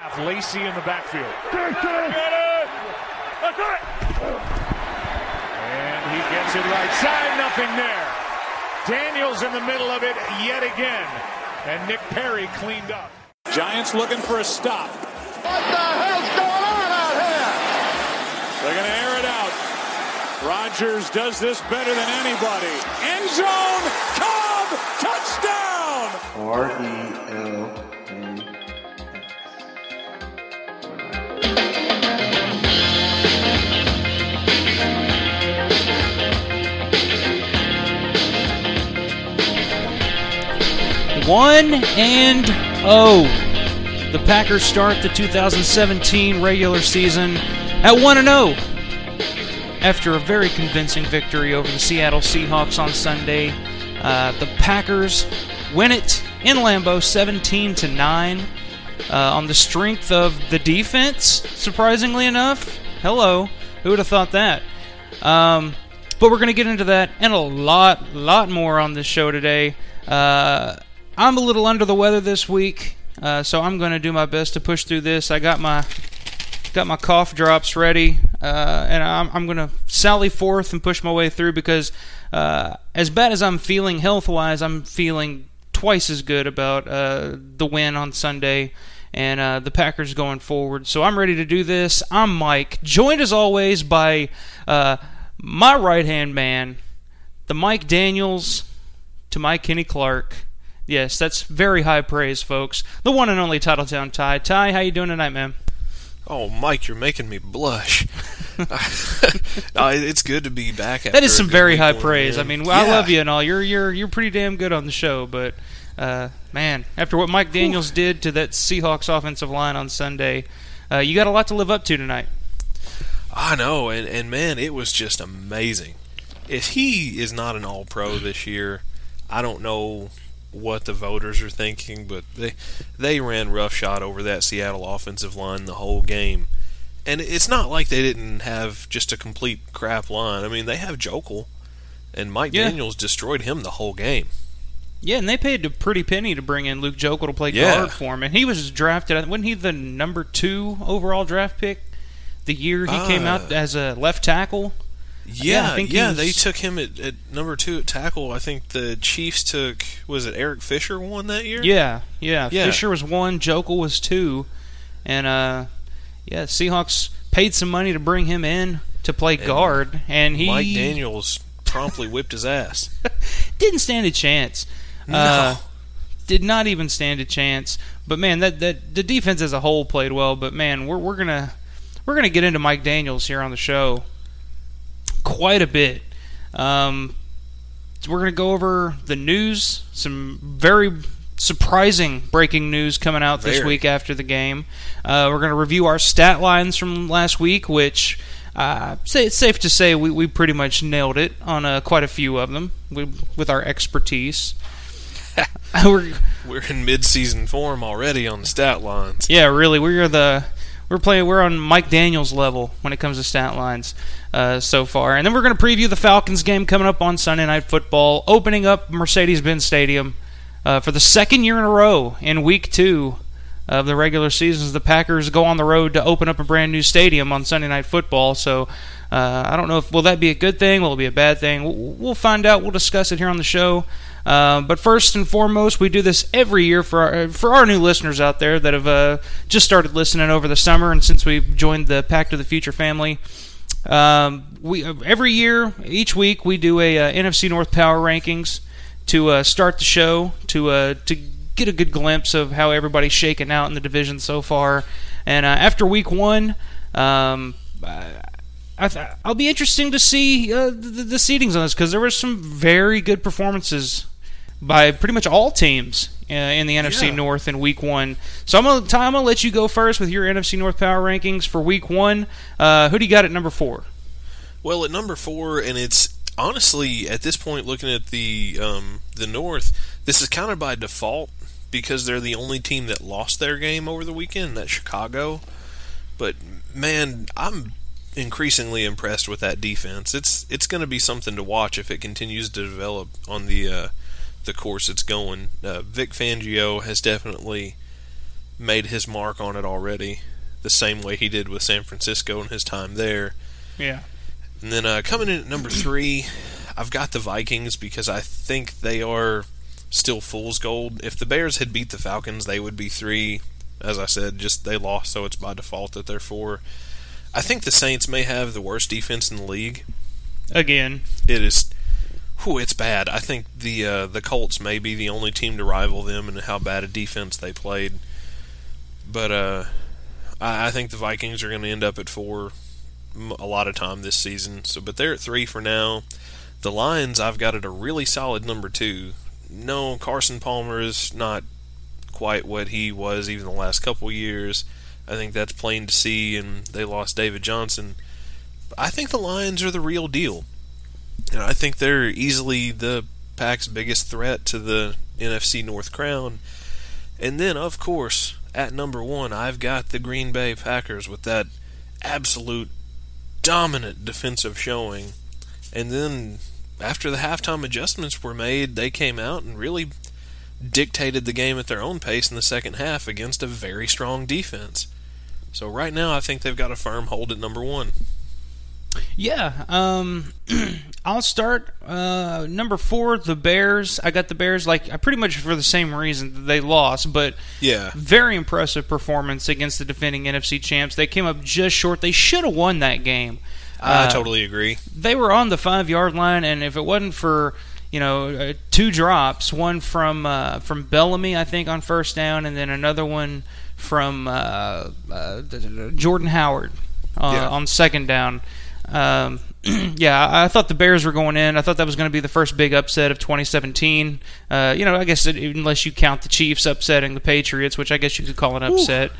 Lacy in the backfield. Get it! Get it! That's it! And he gets it right side, nothing there. Daniels in the middle of it yet again. And Nick Perry cleaned up. Giants looking for a stop. What the hell's going on out here? They're going to air it out. Rodgers does this better than anybody. End zone, Cobb, touchdown! R-E-L-N. 1 and 0. The Packers start the 2017 regular season at 1 and 0 after a very convincing victory over the Seattle Seahawks on Sunday. Uh, the Packers win it in Lambeau 17 to 9 uh, on the strength of the defense, surprisingly enough. Hello. Who would have thought that? Um, but we're going to get into that and a lot, lot more on this show today. Uh, I'm a little under the weather this week, uh, so I'm going to do my best to push through this. I got my got my cough drops ready, uh, and I'm, I'm going to sally forth and push my way through because, uh, as bad as I'm feeling health wise, I'm feeling twice as good about uh, the win on Sunday and uh, the Packers going forward. So I'm ready to do this. I'm Mike, joined as always by uh, my right hand man, the Mike Daniels to my Kenny Clark. Yes, that's very high praise, folks. The one and only Titletown Ty. Ty, how you doing tonight, man? Oh, Mike, you're making me blush. no, it's good to be back. That is some very high praise. I mean, I love you and all. You're you're you're pretty damn good on the show, but uh, man, after what Mike Daniels did to that Seahawks offensive line on Sunday, uh, you got a lot to live up to tonight. I know, and and man, it was just amazing. If he is not an All Pro this year, I don't know what the voters are thinking, but they they ran roughshod over that Seattle offensive line the whole game. And it's not like they didn't have just a complete crap line. I mean, they have Joeckel, and Mike Yeah. Daniels destroyed him the whole game. Yeah, and they paid a pretty penny to bring in Luke Joeckel to play Yeah. guard for him, and he was drafted. Wasn't he the number two overall draft pick the year he came out Uh, as a left tackle? Yeah, yeah, he was- they took him at, at number two at tackle. I think the Chiefs took was it Eric Fisher won that year? Yeah, yeah. Yeah. Fisher was one, Joeckel was two, and uh, yeah, Seahawks paid some money to bring him in to play guard, and he Mike Daniels promptly whipped his ass. didn't stand a chance. No. Uh, did not even stand a chance. But man, that that the defense as a whole played well. But man, we're we're gonna we're gonna get into Mike Daniels here on the show quite a bit. Um, we're gonna go over the news, some very surprising breaking news coming out this Very. week after the game. Uh, we're gonna review our stat lines from last week, which. Uh, say it's safe to say we, we pretty much nailed it on uh, quite a few of them we, with our expertise. we're, We're in mid-season form already on the stat lines. yeah, really, we're the we're playing we're on Mike Daniels level when it comes to stat lines uh, so far, and then we're going to preview the Falcons game coming up on Sunday Night Football, opening up Mercedes-Benz Stadium uh, for the second year in a row in Week Two of the regular seasons. The Packers go on the road to open up a brand new stadium on Sunday Night Football. So uh, I don't know if will that be a good thing, will it be a bad thing? We'll, find out. We'll discuss it here on the show. Uh, but first and foremost, we do this every year for our, for our new listeners out there that have uh, just started listening over the summer, and since we've joined the Pack to the Future family. Um, we every year, each week, we do a uh, NFC North Power Rankings to uh, start the show to uh, to get a good glimpse of how everybody's shaking out in the division so far. And uh, after Week One, um, I th- I'll be interesting to see uh, the, the seedings on this because there were some very good performances by pretty much all teams uh, in the NFC Yeah. North in Week One. So I'm gonna Ty, I'm gonna let you go first with your NFC North power rankings for Week One. Uh, who do you got at number four? Well, at number four, and it's honestly at this point looking at the um, the North, this is kind of by default because they're the only team that lost their game over the weekend. That's Chicago. But man, I'm increasingly impressed with that defense. It's it's going to be something to watch if it continues to develop on the uh, the course it's going. Uh, Vic Fangio has definitely made his mark on it already, the same way he did with San Francisco in his time there. Yeah. And then uh, coming in at number three, I've got the Vikings because I think they are still fool's gold. If the Bears had beat the Falcons, they would be three. As I said, just they lost, so it's by default that they're four. I think the Saints may have the worst defense in the league. Again, It is, whew, it's bad. I think the uh, the Colts may be the only team to rival them in how bad a defense they played. But uh, I, I think the Vikings are going to end up at four a lot of time this season. So, but they're at three for now. The Lions, I've got at a really solid number two. No, Carson Palmer is not quite what he was even the last couple years. I think that's plain to see, and they lost David Johnson. I think the Lions are the real deal. And I think they're easily the Pack's biggest threat to the NFC North crown. And then, of course, at number one, I've got the Green Bay Packers with that absolute dominant defensive showing. And then, after the halftime adjustments were made, they came out and really dictated the game at their own pace in the second half against a very strong defense. So, right now, I think they've got a firm hold at number one. Yeah, um, I'll start uh, number four. The Bears. I got the Bears like I pretty much for the same reason that they lost, but Yeah. very impressive performance against the defending NFC champs. They came up just short. They should have won that game. I Uh, totally agree. They were on the five yard line, and if it wasn't for you know uh, two drops, one from uh, from Bellamy, I think on first down, and then another one from uh, uh, Jordan Howard uh, Yeah. on second down. Um, yeah, I I thought the Bears were going in. I thought that was going to be the first big upset of 2017. Uh, you know, I guess it, unless you count the Chiefs upsetting the Patriots, which I guess you could call an upset.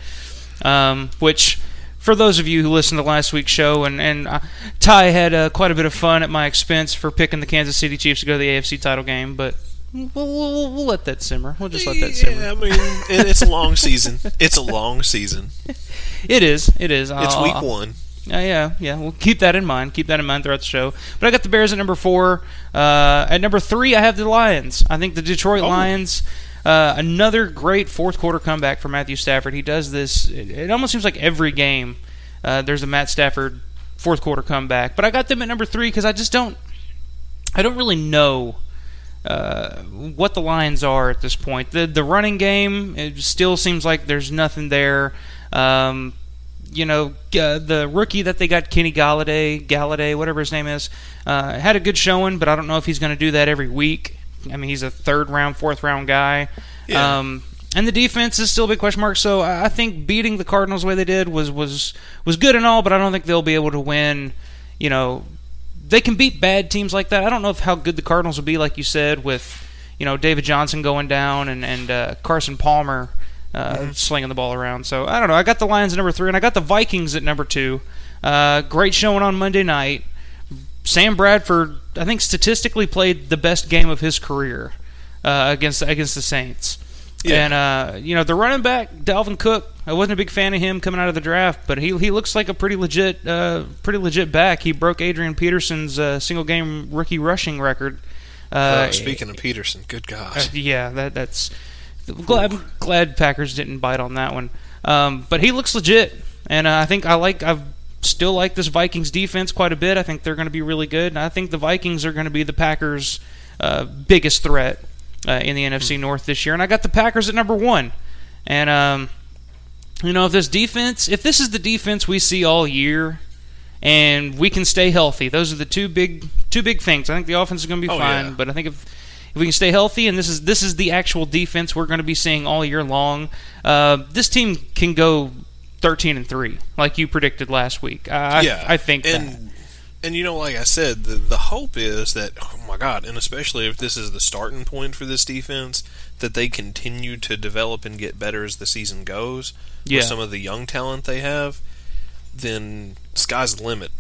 Um, which, for those of you who listened to last week's show, and and uh, Ty had uh, quite a bit of fun at my expense for picking the Kansas City Chiefs to go to the AFC title game, but. We'll, we'll, we'll let that simmer. We'll just let that simmer. Yeah, I mean, it's a long season. It's a long season. It is. It is. It's I'll- week I'll- one. Uh, yeah, yeah. We'll keep that in mind. Keep that in mind throughout the show. But I got the Bears at number four. Uh, at number three, I have the Lions. I think the Detroit Oh. Lions. Uh, another great fourth quarter comeback for Matthew Stafford. He does this. It, it almost seems like every game uh, there's a Matt Stafford fourth quarter comeback. But I got them at number three because I just don't. I don't really know uh, what the Lions are at this point. The the running game it still seems like there's nothing there. Um, you know, uh, the rookie that they got, Kenny Galladay, Galladay, whatever his name is, uh, had a good showing, but I don't know if he's going to do that every week. I mean, he's a third round, fourth round guy. Yeah. Um, and the defense is still a big question mark. So I think beating the Cardinals the way they did was was was good and all, but I don't think they'll be able to win. You know, they can beat bad teams like that. I don't know if how good the Cardinals will be, like you said, with you know David Johnson going down and and uh, Carson Palmer uh, slinging the ball around. So I don't know. I got the Lions at number three, and I got the Vikings at number two. Uh, great showing on Monday night. Sam Bradford, I think, statistically played the best game of his career uh, against against the Saints. Yeah. And uh, you know the running back Dalvin Cook. I wasn't a big fan of him coming out of the draft, but he he looks like a pretty legit uh, pretty legit back. He broke Adrian Peterson's uh, single game rookie rushing record. Uh, Uh, speaking of Peterson, good uh, God. yeah, that that's glad I'm glad Packers didn't bite on that one. Um, but he looks legit, and uh, I think I like I've still like this Vikings defense quite a bit. I think they're going to be really good. And I think the Vikings are going to be the Packers' uh, biggest threat uh, in the NFC North this year. And I got the Packers at number one. And um, you know, if this defense, if this is the defense we see all year, and we can stay healthy, those are the two big two big things. I think the offense is going to be Oh, fine, yeah. but I think if if we can stay healthy, and this is this is the actual defense we're going to be seeing all year long, uh, this team can go thirteen and three, like you predicted last week. I, yeah, I, I think and that. and you know, like I said, the the hope is that oh my God, and especially if this is the starting point for this defense, that they continue to develop and get better as the season goes. Yeah. With some of the young talent they have, then sky's the limit.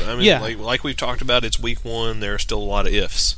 I mean, Yeah. like like we've talked about, it's week one. There are still a lot of ifs.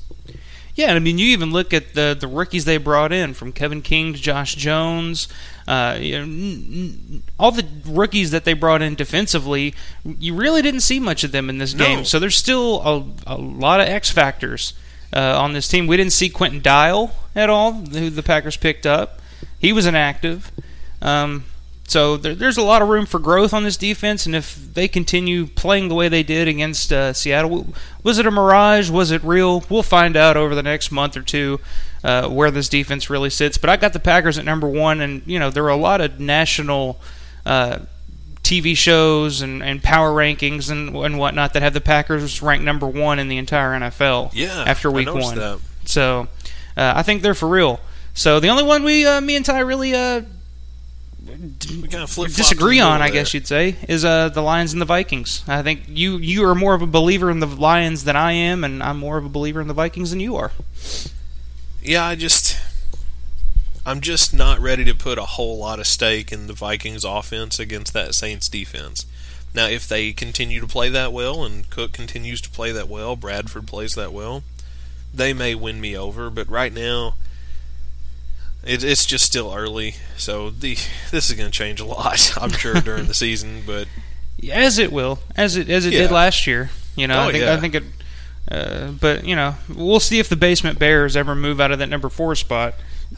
Yeah, and I mean, you even look at the the rookies they brought in, from Kevin King to Josh Jones. Uh, you know, n- n- all the rookies that they brought in defensively, you really didn't see much of them in this No. game. So there's still a, a lot of X factors uh, on this team. We didn't see Quinton Dial at all, who the Packers picked up. He was inactive. Um, so there, there's a lot of room for growth on this defense, and if they continue playing the way they did against uh, Seattle, was it a mirage? Was it real? We'll find out over the next month or two uh, where this defense really sits. But I got the Packers at number one, and you know there were a lot of national. Uh, TV shows and, and power rankings and, and whatnot that have the Packers ranked number one in the entire NFL. Yeah, after week one. that. So uh, I think they're for real. So the only one we, uh, me and Ty really uh, We kind of disagree on, I guess you'd say, is uh, the Lions and the Vikings. I think you you are more of a believer in the Lions than I am, and I'm more of a believer in the Vikings than you are. Yeah, I just I'm just not ready to put a whole lot of stake in the Vikings offense against that Saints defense. Now, if they continue to play that well and Cook continues to play that well, Bradford plays that well, they may win me over, but right now it, it's just still early, so the this is going to change a lot, I'm sure during the season, but As it will, as it as it Yeah. did last year. You know, Oh, I think yeah. I think it. Uh, but you know, we'll see if the basement Bears ever move out of that number four spot.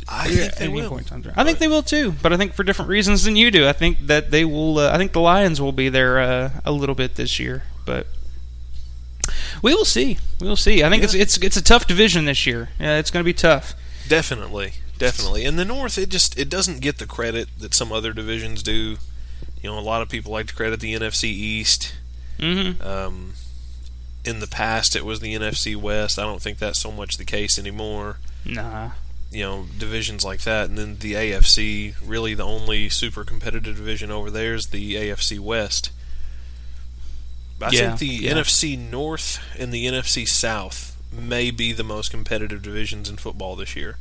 I think they will. I think they will too, but I think for different reasons than you do. I think that they will. Uh, I think the Lions will be there uh, a little bit this year, but we will see. We will see. I think it's it's it's a tough division this year. Yeah, it's going to be tough. Definitely, definitely. In the North, it just it doesn't get the credit that some other divisions do. You know, a lot of people like to credit the NFC East. hmm Um, in the past, it was the NFC West. I don't think that's so much the case anymore. Nah. You know, divisions like that, and then the AFC. Really, the only super competitive division over there is the AFC West. I Yeah, think the yeah. NFC North and the NFC South may be the most competitive divisions in football this year.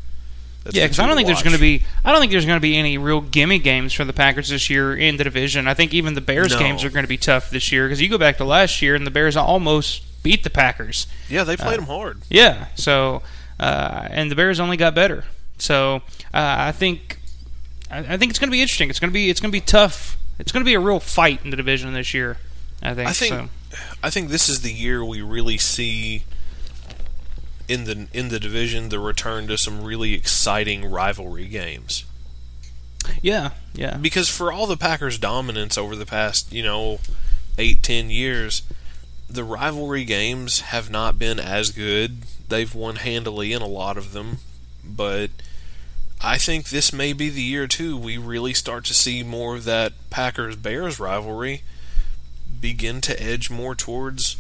That's Yeah, because I don't think there's going to be. I don't think there's going to be any real gimme games for the Packers this year in the division. I think even the Bears No. games are going to be tough this year because you go back to last year and the Bears almost beat the Packers. Yeah, they Uh, played them hard. Yeah. So, uh, and the Bears only got better. So, uh, I think, I, I think it's going to be interesting. It's going to be, it's going to be tough. It's going to be a real fight in the division this year. I think. I think so. I think this is the year we really see in the in the division the return to some really exciting rivalry games. Yeah. Yeah. Because for all the Packers' dominance over the past, you know, eight, ten years, the rivalry games have not been as good. They've won handily in a lot of them, but I think this may be the year too we really start to see more of that Packers Bears rivalry begin to edge more towards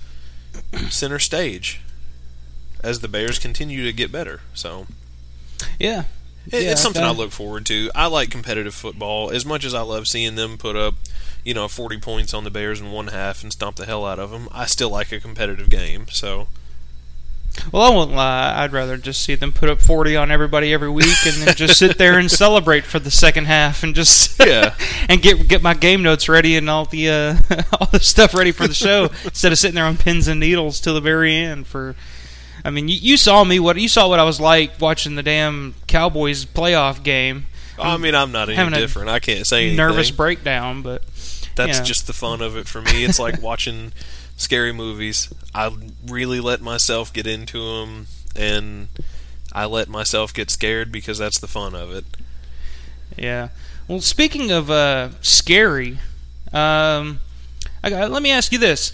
center stage as the Bears continue to get better. So Yeah. It, Yeah, it's something I look forward to. I like competitive football as much as I love seeing them put up, you know, 40 points on the Bears in one half and stomp the hell out of them. I still like a competitive game. So Well, I won't lie. I'd rather just see them put up 40 on everybody every week and then just sit there and celebrate for the second half and just Yeah. and get get my game notes ready and all the uh, all the stuff ready for the show instead of sitting there on pins and needles till the very end for. I mean, you, you saw me what you saw what I was like watching the damn Cowboys playoff game. I mean, I'm not any different. I can't say anything. Nervous breakdown, but That's yeah. just the fun of it for me. It's like watching scary movies. I really let myself get into them, and I let myself get scared because that's the fun of it. Yeah. Well, speaking of uh, scary, um, got, let me ask you this: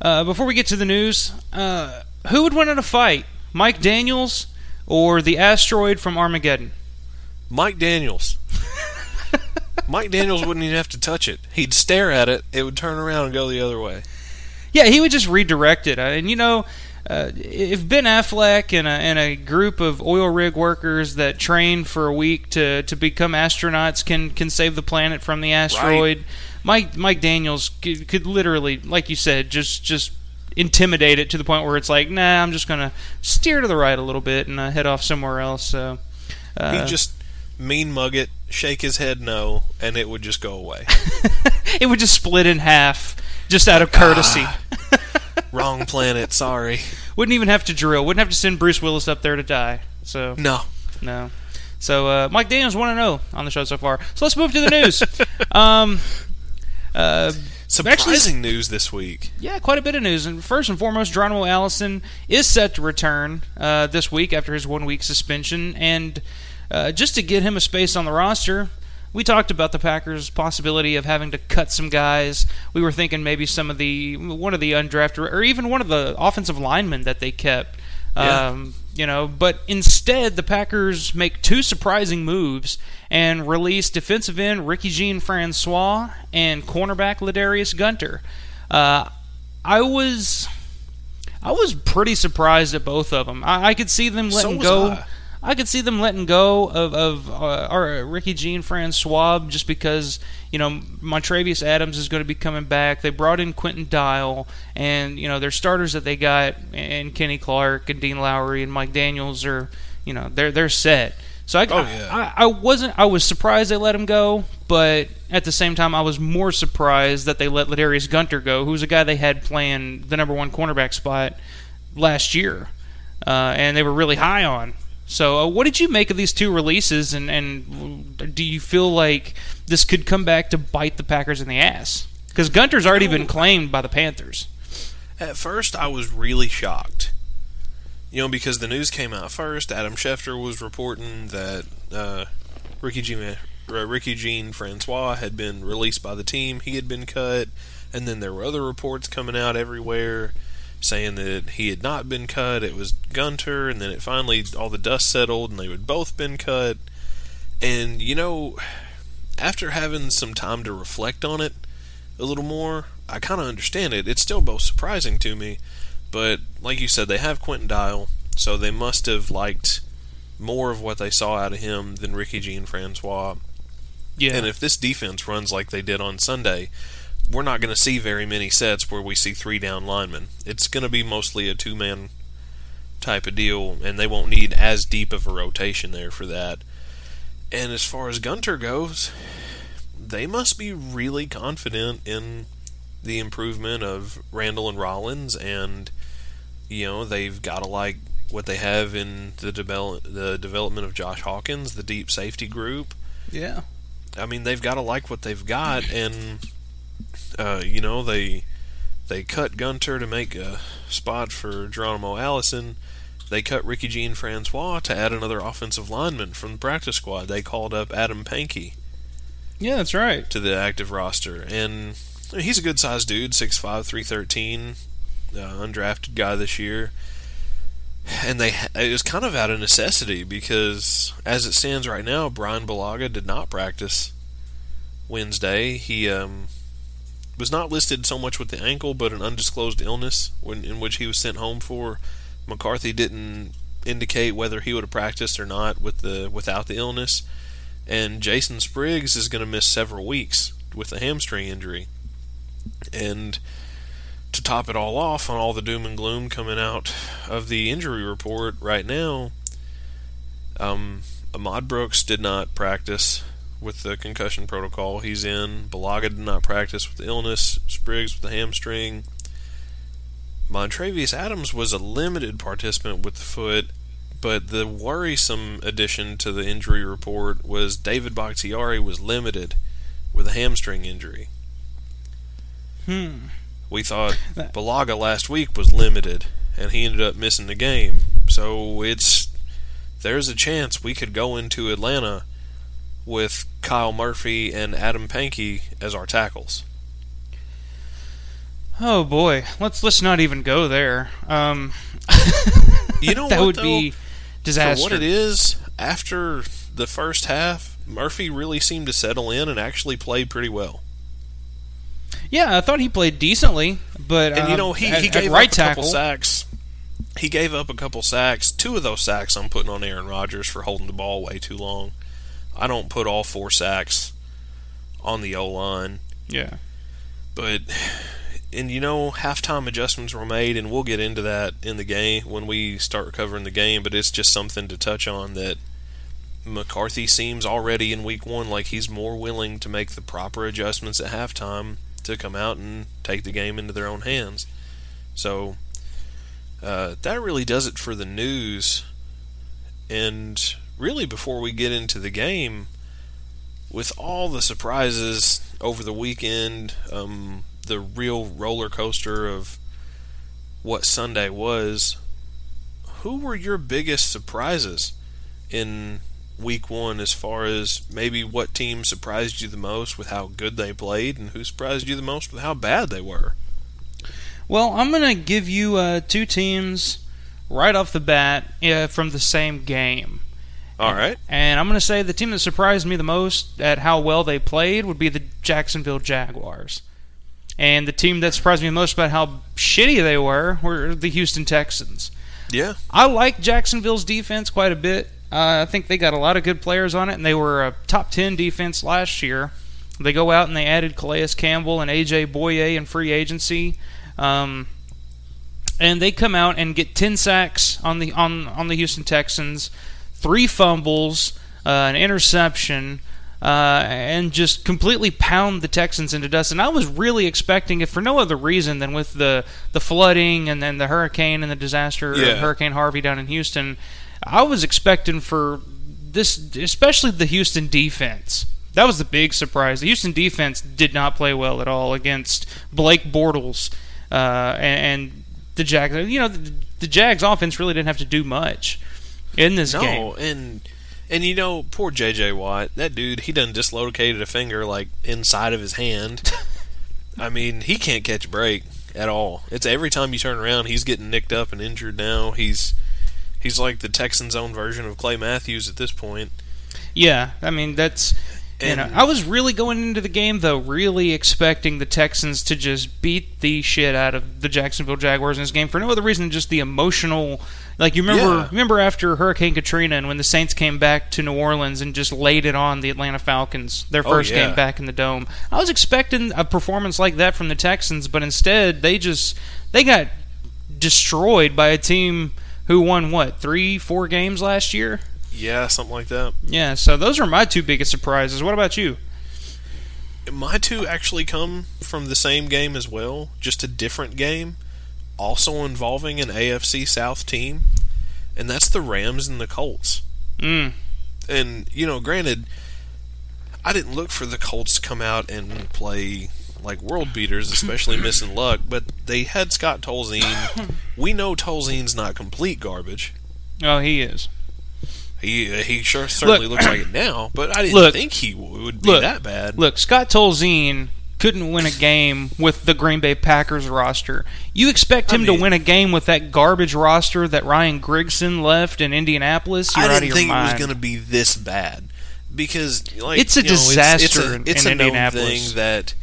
uh, before we get to the news, uh, who would win in a fight, Mike Daniels or the asteroid from Armageddon? Mike Daniels. Mike Daniels wouldn't even have to touch it. He'd stare at it. It would turn around and go the other way. Yeah, he would just redirect it. And you know, uh, if Ben Affleck and a, and a group of oil rig workers that train for a week to, to become astronauts can, can save the planet from the asteroid, Mike Mike Daniels could, could literally, like you said, just just intimidate it to the point where it's like, nah, I'm just gonna steer to the right a little bit and uh, head off somewhere else. So. Uh, He'd just mean mug it, shake his head no, and it would just go away. it would just split in half, just out of courtesy. Wrong planet, sorry. Wouldn't even have to drill. Wouldn't have to send Bruce Willis up there to die. So No. No. So uh, Mike Daniels one to zero on the show so far. So let's move to the news. um, uh, Surprising news this week. yeah, quite a bit of news. And first and foremost, Geronimo Allison is set to return uh, this week after his one week suspension. And uh, just to get him a space on the roster, we talked about the Packers' possibility of having to cut some guys. We were thinking maybe some of the one of the undrafted or even one of the offensive linemen that they kept. Yeah. Um, you know, but instead the Packers make two surprising moves and release defensive end Ricky Jean Francois and cornerback Ladarius Gunter. Uh, I was I was pretty surprised at both of them. I, I could see them letting was go. I. I could see them letting go of, of uh, our Ricky Jean Francois just because you know Montravius Adams is going to be coming back. They brought in Quinton Dial, and you know their starters that they got, and Kenny Clark and Dean Lowry and Mike Daniels are you know they're they're set. So I, Oh, yeah. I, I wasn't I was surprised they let him go, but at the same time I was more surprised that they let Ladarius Gunter go, who's a guy they had playing the number one cornerback spot last year, uh, and they were really high on. So, uh, what did you make of these two releases, and, and do you feel like this could come back to bite the Packers in the ass? Because Gunter's already been claimed by the Panthers. At first, I was really shocked. You know, because the news came out first. Adam Schefter was reporting that uh, Ricky uh, Ricky Jean Francois had been released by the team. He had been cut, and then there were other reports coming out everywhere saying that he had not been cut. It was Gunter, and then it finally all the dust settled, and they had both been cut. And you know, after having some time to reflect on it a little more, I kind of understand it. It's still both surprising to me, but like you said, they have Quinton Dial, so they must have liked more of what they saw out of him than Ricky Jean Francois. Yeah, And if this defense runs like they did on Sunday, we're not going to see very many sets where we see three down linemen. It's going to be mostly a two man type of deal, and they won't need as deep of a rotation there for that. And as far as Gunter goes, they must be really confident in the improvement of Randall and Rollins, and you know they've got to like what they have in the develop the development of Josh Hawkins, the deep safety group. yeah, I mean, they've got to like what they've got, and uh, you know they they cut Gunter to make a spot for Geronimo Allison. They cut Ricky Jean Francois to add another offensive lineman from the practice squad. They called up Adam Pankey yeah, that's right. to the active roster, and he's a good sized dude, 6'5", 313, uh, undrafted guy this year. And they it was kind of out of necessity because as it stands right now, Bryan Bulaga did not practice Wednesday. He um, was not listed so much with the ankle, but an undisclosed illness when, in which he was sent home for. McCarthy didn't indicate whether he would have practiced or not with the without the illness. And Jason Spriggs is going to miss several weeks with a hamstring injury. And to top it all off, on all the doom and gloom coming out of the injury report right now, um, Ahmad Brooks did not practice with the concussion protocol. He's in. Bulaga did not practice with the illness. Spriggs with the hamstring. Montravius Adams was a limited participant with the foot, but the worrisome addition to the injury report was David Bakhtiari was limited with a hamstring injury. Hmm. We thought Bulaga last week was limited, and he ended up missing the game. So it's there's a chance we could go into Atlanta with Kyle Murphy and Adam Pankey as our tackles. Oh boy, let's let's not even go there. Um, You know that what, would though? be For disaster. what it is, after the first half, Murphy really seemed to settle in and actually played pretty well. Yeah, I thought he played decently, but And you um, know, he, at, he gave right up a tackle. couple sacks. He gave up a couple sacks. Two of those sacks I'm putting on Aaron Rodgers for holding the ball way too long. I don't put all four sacks on the O line, Yeah, but and you know, halftime adjustments were made, and we'll get into that in the game when we start recovering the game. But it's just something to touch on that McCarthy seems already in week one like he's more willing to make the proper adjustments at halftime to come out and take the game into their own hands. So uh, that really does it for the news. And really, before we get into the game, with all the surprises over the weekend, um, the real roller coaster of what Sunday was, who were your biggest surprises in week one as far as maybe what team surprised you the most with how good they played and who surprised you the most with how bad they were? Well, I'm going to give you uh, two teams right off the bat uh, from the same game. All right. And I'm going to say the team that surprised me the most at how well they played would be the Jacksonville Jaguars. And the team that surprised me the most about how shitty they were were the Houston Texans. Yeah. I like Jacksonville's defense quite a bit. Uh, I think they got a lot of good players on it, and they were a top 10 defense last year. They go out and they added Calais Campbell and A.J. Bouye in free agency. Um, and they come out and get 10 sacks on the on, on the Houston Texans, three fumbles, uh, an interception, uh, and just completely pound the Texans into dust. And I was really expecting it for no other reason than with the, the flooding and then the hurricane and the disaster, Yeah. Hurricane Harvey down in Houston. I was expecting for this, especially the Houston defense. That was the big surprise. The Houston defense did not play well at all against Blake Bortles uh, and, and the Jags. You know, the, the Jags offense really didn't have to do much in this No, game. and and you know, poor JJ Watt, that dude, he done dislocated a finger like inside of his hand. I mean, he can't catch a break at all. It's every time you turn around, he's getting nicked up and injured now. He's he's like the Texans' own version of Clay Matthews at this point. Yeah, I mean that's you know And- I was really going into the game though, really expecting the Texans to just beat the shit out of the Jacksonville Jaguars in this game for no other reason than just the emotional. Like you remember, Yeah. remember after Hurricane Katrina and when the Saints came back to New Orleans and just laid it on the Atlanta Falcons, their Oh, first yeah. game back in the dome. I was expecting a performance like that from the Texans, but instead they just they got destroyed by a team who won what three, four games last year. Yeah, something like that. Yeah, so those are my two biggest surprises. What about you? My two actually come from the same game as well, just a different game, also involving an AFC South team, and that's the Rams and the Colts. Mm. And you know, granted, I didn't look for the Colts to come out and play like world beaters, especially missing luck, but they had Scott Tolzien. we know Tolzien's not complete garbage. Oh, he is. He he sure certainly Look- looks like it now, but I didn't Look. think he would be Look. that bad. Look, Scott Tolzien couldn't win a game with the Green Bay Packers roster. You expect I him mean- to win a game with that garbage roster that Ryan Grigson left in Indianapolis? You're I out of didn't your think mind. it was going to be this bad because like It's a know, disaster It's, in- a, it's in a Indianapolis. thing that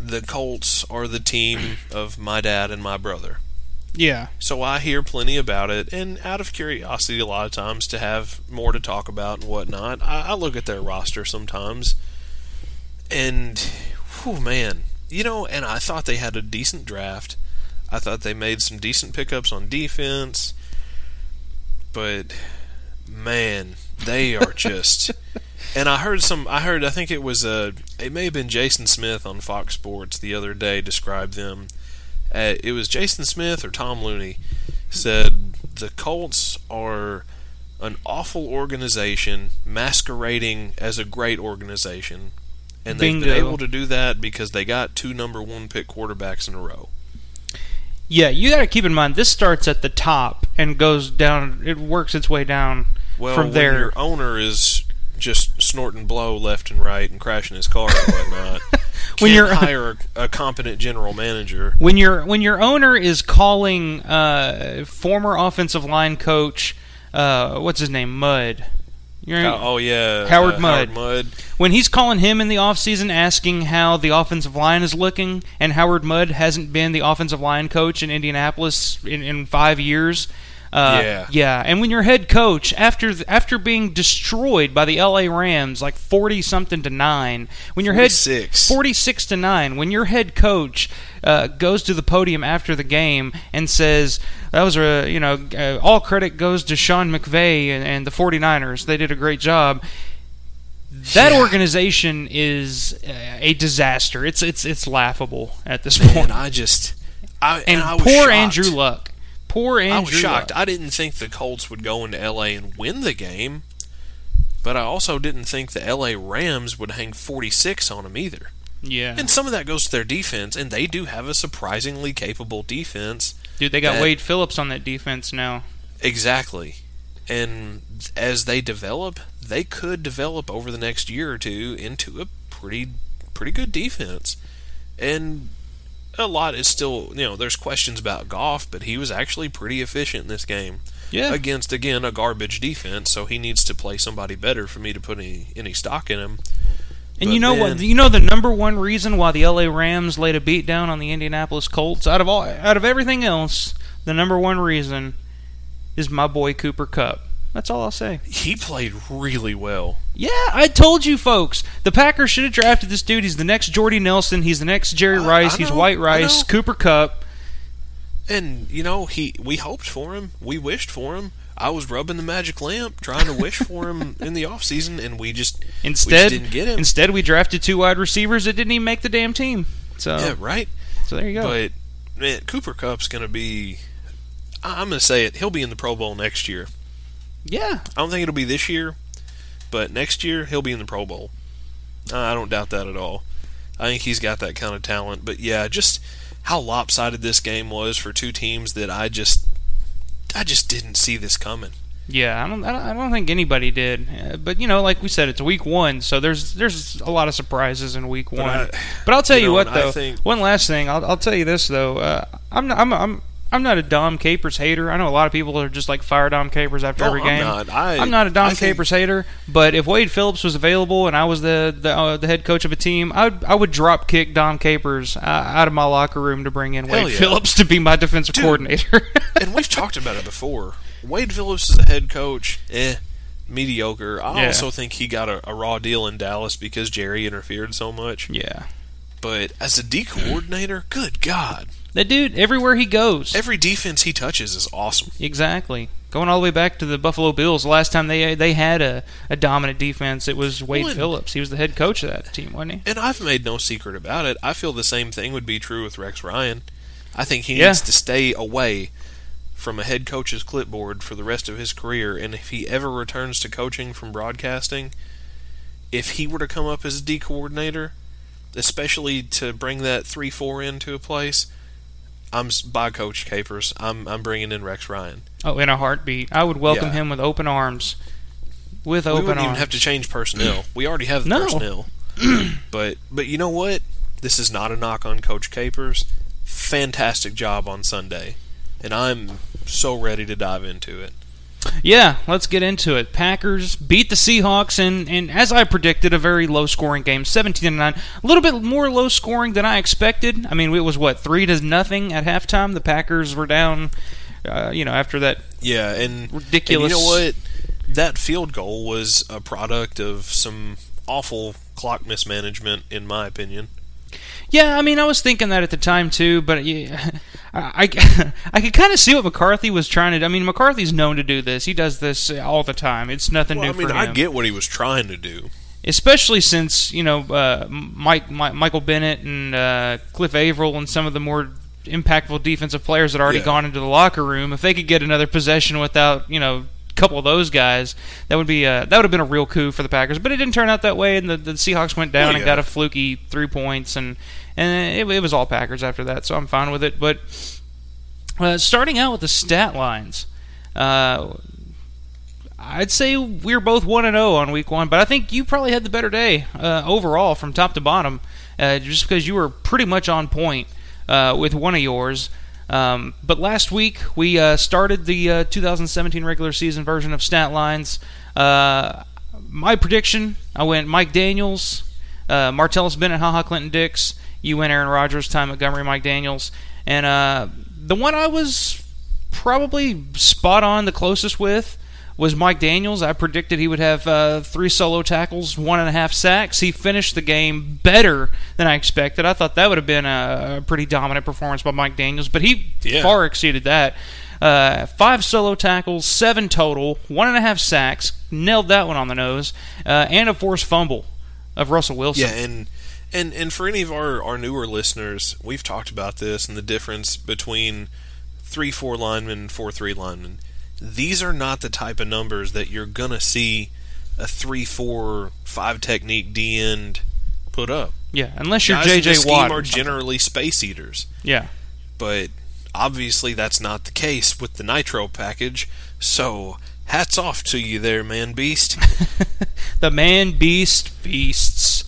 the Colts are the team of my dad and my brother. yeah. So I hear plenty about it, and out of curiosity, a lot of times to have more to talk about and whatnot, I, I look at their roster sometimes, and whew, man, you know, and I thought they had a decent draft. I thought they made some decent pickups on defense, but man, they are just. and I heard some. I heard. I think it was a. It may have been Jason Smith on Fox Sports the other day described them. Uh, it was Jason Smith or Tom Looney said the Colts are an awful organization masquerading as a great organization, and they've been able to do that because they got two number one pick quarterbacks in a row. Yeah, you got to keep in mind this starts at the top and goes down. It works its way down Well, from there. your owner is just snorting blow left and right and crashing his car and whatnot, When can't you're- hire a, a competent general manager. when your when your owner is calling uh, former offensive line coach, uh, what's his name, Mudd. Oh, oh, yeah, Howard uh, Mudd. Howard Mudd. when he's calling him in the offseason asking how the offensive line is looking, and Howard Mudd hasn't been the offensive line coach in Indianapolis in, in five years. Uh, Yeah. yeah, and when your head coach, after after being destroyed by the L.A. Rams, like forty something to nine, when your head 46. to nine, when your head coach uh, goes to the podium after the game and says that was a you know uh, all credit goes to Sean McVay and, and the 49ers, they did a great job that Yeah. organization is uh, a disaster. It's it's it's laughable at this Man, point. I just, I and I poor shocked. Andrew Luck. Poor Andrew. I was shocked. Luck. I didn't think the Colts would go into LA and win the game, but I also didn't think the LA Rams would hang 46 on them either. yeah, And some of that goes to their defense, and they do have a surprisingly capable defense. dude, they got that- Wade Phillips on that defense now. Exactly. And as they develop, they could develop over the next year or two into a pretty pretty good defense. And a lot is still, you know, there's questions about Goff, but he was actually pretty efficient in this game. Yeah. Against again a garbage defense, so he needs to play somebody better for me to put any any stock in him. And But you know what? You know the number one reason why the LA Rams laid a beat down on the Indianapolis Colts out of all out of everything else, the number one reason is my boy Cooper Kupp. That's all I'll say. He played really well. Yeah, I told you folks. The Packers should have drafted this dude. He's the next Jordy Nelson. He's the next Jerry I- Rice. He's know, White Rice. Cooper Kupp. And you know, he we hoped for him. We wished for him. I was rubbing the magic lamp trying to wish for him in the off season, and we just Instead, we just didn't get him. instead we drafted two wide receivers that didn't even make the damn team. So, yeah, right. so there you go. But man, Cooper Kupp's going to be. I'm going to say it. He'll be in the Pro Bowl next year. yeah, I don't think it'll be this year, but next year he'll be in the Pro Bowl. I don't doubt that at all. I think he's got that kind of talent. But yeah, just how lopsided this game was for two teams that I just, I just didn't see this coming. Yeah, I don't, I don't, think anybody did. Uh, but you know, like we said, it's week one, so there's there's a lot of surprises in week one. I- but I'll tell you you, know, what though. think- one last thing, I'll, I'll tell you this though. Uh, I'm not, I'm I'm I'm not a Dom Capers hater. I know a lot of people are just like fire Dom Capers after No, every I'm game. not. I- am not a Dom I think- Capers hater. But if Wade Phillips was available and I was the the, uh, the head coach of a team, I would I would drop kick Dom Capers uh, out of my locker room to bring in Hell Wade yeah. Phillips to be my defensive Dude. coordinator. and we've talked about it before. Wade Phillips is a head coach, eh, mediocre. I Yeah. also think he got a, a raw deal in Dallas because Jerry interfered so much. yeah, But as a D coordinator, good God, that dude everywhere he goes. every defense he touches is awesome. Exactly. Going all the way back to the Buffalo Bills, the last time they they had a, a dominant defense, it was Wade Well, Phillips. He was the head coach of that team, wasn't he? And I've made no secret about it. I feel the same thing would be true with Rex Ryan. I think he Yeah. needs to stay away from a head coach's clipboard for the rest of his career. And if he ever returns to coaching from broadcasting, if he were to come up as a D coordinator, especially to bring that three four into a place, I'm by Coach Capers. I'm I'm bringing in Rex Ryan. Oh, in a heartbeat. I would welcome Yeah. him with open arms. With open arms, we wouldn't arms. even have to change personnel. We already have the No. personnel. but but you know what? This is not a knock on Coach Capers. Fantastic job on Sunday, and I'm so ready to dive into it. Yeah, let's get into it. Packers beat the Seahawks, and, and as I predicted, a very low scoring game, 17 to 9. A little bit more low scoring than I expected. I mean, it was what, 3 to nothing at halftime? The Packers were down, uh, you know, after that. Yeah, and Ridiculous. And you know what? That field goal was a product of some awful clock mismanagement, in my opinion. Yeah, I mean, I was thinking that at the time too, but yeah, I, I, I could kind of see what McCarthy was trying to do. I mean, McCarthy's known to do this. He does this all the time. It's nothing Well, new I mean, I get what he was trying to do. especially since you know uh, Mike, Mike Michael Bennett and uh, Cliff Avril and some of the more impactful defensive players that already Yeah. gone into the locker room. If they could get another possession without you know couple of those guys, that would be a, that would have been a real coup for the Packers. But it didn't turn out that way, and the, the Seahawks went down Well, and got a fluky three points, and and it, it was all Packers after that. So I'm fine with it. But uh, starting out with the stat lines. Uh, I'd say we were both one and zero on week one, but I think you probably had the better day uh, overall from top to bottom, uh, just because you were pretty much on point uh, with one of yours. Um, but last week we uh, started the uh, 2017 regular season version of stat lines. Uh, my prediction: I went Mike Daniels, uh, Martellus Bennett, Ha Ha Clinton Dix. You went Aaron Rodgers, Ty Montgomery, Mike Daniels, and uh, the one I was probably spot on the closest with was Mike Daniels. I predicted he would have uh, three solo tackles, one and a half sacks. He finished the game better than I expected. I thought that would have been a, pretty dominant performance by Mike Daniels, but he Yeah. far exceeded that. Uh, five solo tackles, seven total, one and a half sacks, nailed that one on the nose, uh, and a forced fumble of Russell Wilson. Yeah, and and and for any of our our newer listeners, we've talked about this and the difference between three four linemen, four three linemen. These are not the type of numbers that you're gonna see a three four five technique D end put up. Yeah, unless you're Guys in J.J. scheme Watt. are generally space eaters, yeah. but obviously that's not the case with the nitro package. So hats off to you there, man beast. the man beast feasts.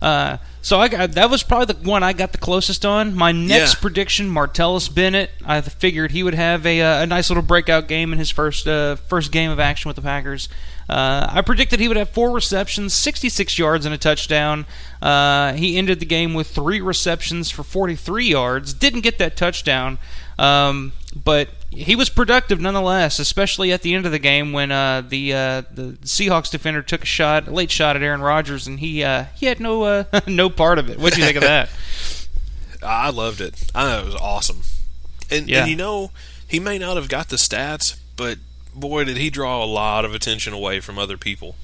Uh, so I got that was probably the one I got the closest on. My next Yeah. prediction, Martellus Bennett. I figured he would have a, uh, a nice little breakout game in his first uh, first game of action with the Packers. Uh, I predicted he would have four receptions, 66 yards, and a touchdown. Uh, he ended the game with three receptions for 43 yards. Didn't get that touchdown, um, but he was productive nonetheless, especially at the end of the game when uh, the uh, the Seahawks defender took a shot, a late shot at Aaron Rodgers, and he uh, he had no uh, no part of it. What do you think of that? I loved it. I know it was awesome. And, Yeah. and you know, he may not have got the stats, but boy, did he draw a lot of attention away from other people.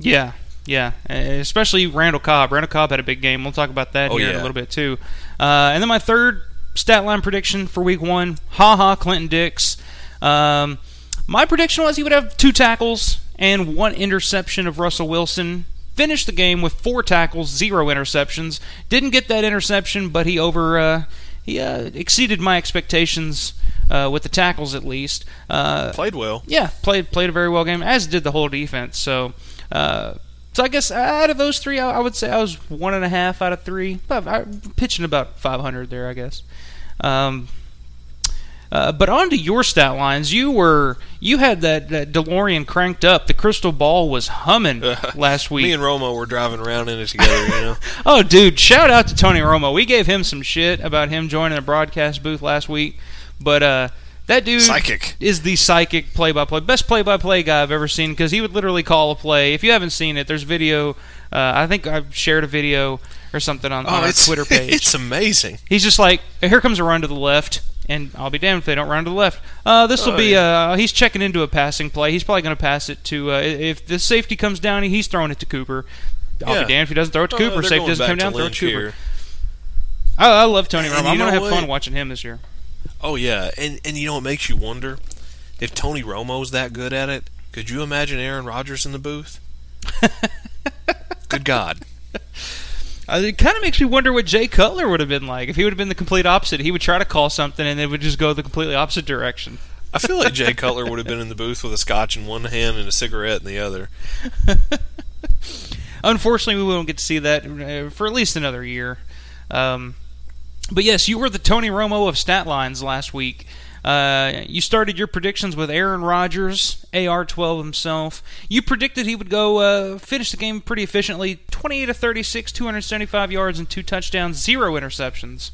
Yeah, yeah, especially Randall Cobb. Randall Cobb had a big game. We'll talk about that Oh, here in a little bit too. Uh, and then my third stat line prediction for Week One: Ha Ha, Clinton Dix. Um, my prediction was he would have two tackles and one interception of Russell Wilson. Finished the game with four tackles, zero interceptions. Didn't get that interception, but he over uh, he uh, exceeded my expectations uh, with the tackles at least. Uh, Played well. yeah, played played a very well game, as did the whole defense. So, uh, so I guess out of those three, I, would say I was one and a half out of three. But I, pitching about 500 there, I guess. Um, uh, but on to your stat lines. You were you had that, that DeLorean cranked up. The crystal ball was humming last week. Me and Romo were driving around in it together, you know. Oh, dude! Shout out to Tony Romo. We gave him some shit about him joining the broadcast booth last week, but uh, that dude Psychic. is the psychic play-by-play, best play-by-play guy I've ever seen because he would literally call a play. If you haven't seen it, there's video. Uh, I think I've shared a video or something on, on Oh, our Twitter page. It's amazing. He's just like, here comes a run to the left, and I'll be damned if they don't run to the left. Uh, this will Oh, be. yeah. Uh, he's checking into a passing play. He's probably going to pass it to. Uh, if the safety comes down, he's throwing it to Cooper. I'll Yeah. be damned if he doesn't throw it to Oh, Cooper. Safety doesn't come down, throw it to Cooper. I, I love Tony Romo. I'm gonna know have fun watching him this year. Oh yeah, and and you know what makes you wonder if Tony Romo's that good at it? Could you imagine Aaron Rodgers in the booth? good God. Uh, it kind of makes me wonder what Jay Cutler would have been like if he would have been the complete opposite. He would try to call something and it would just go the completely opposite direction. I feel like Jay Cutler would have been in the booth with a scotch in one hand and a cigarette in the other. Unfortunately, we won't get to see that uh, for at least another year. Um, but yes, you were the Tony Romo of stat lines last week. Uh, you started your predictions with Aaron Rodgers, AR12 himself. You predicted he would go uh, finish the game pretty efficiently 28 to 36, 275 yards, and two touchdowns, zero interceptions.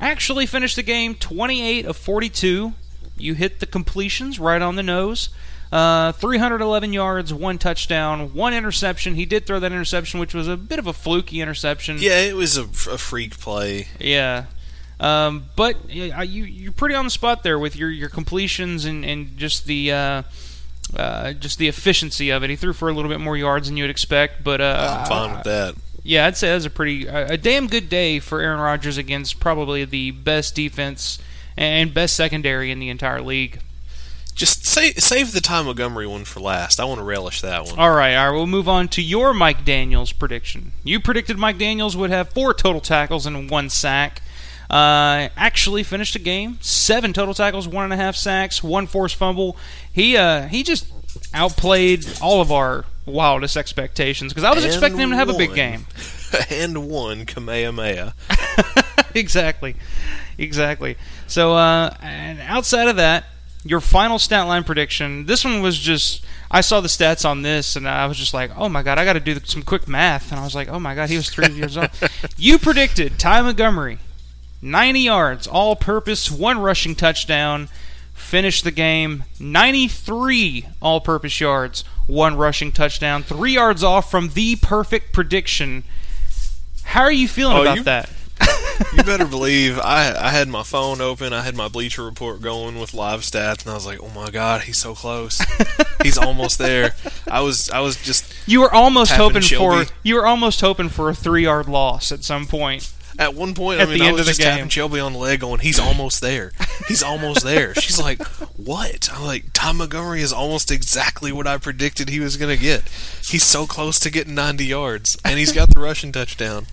Actually finished the game 28 of 42. You hit the completions right on the nose. Uh, 311 yards, one touchdown, one interception. He did throw that interception, which was a bit of a fluky interception. Yeah, it was a, a freak play. Yeah. Um, but you you're pretty on the spot there with your, your completions and, and just the uh, uh, just the efficiency of it. He threw for a little bit more yards than you would expect, but uh, I'm fine with that. yeah, I'd say that was a pretty a damn good day for Aaron Rodgers against probably the best defense and best secondary in the entire league. Just save save the Ty Montgomery one for last. I want to relish that one. All right, all right. We'll move on to your Mike Daniels prediction. You predicted Mike Daniels would have four total tackles and one sack. Uh, actually finished the game seven total tackles, one and a half sacks, one forced fumble. He uh, he just outplayed all of our wildest expectations because I was And expecting him to have a big game. and one Kamehameha. exactly, exactly. So, uh, and outside of that, your final stat line prediction. This one was just I saw the stats on this, and I was just like, oh my god, I got to do some quick math, and I was like, oh my god, he was three years old. You predicted Ty Montgomery, 90 yards, all-purpose, one rushing touchdown. Finished the game 93 all-purpose yards, one rushing touchdown, three yards off from the perfect prediction. How are you feeling Oh, about you- that? You better believe I I had my phone open. I had my Bleacher Report going with live stats, and I was like, "Oh my god, he's so close. he's almost there." I was I was just You were almost hoping Shelby. for you were almost hoping for a three yard loss at some point. at one point. At I mean, the I end was of the just game. tapping Shelby on the leg, going, "He's almost there. He's almost there." She's like, "What?" I'm like, "Tom Montgomery is almost exactly what I predicted he was going to get. He's so close to getting 90 yards, and he's got the rushing touchdown."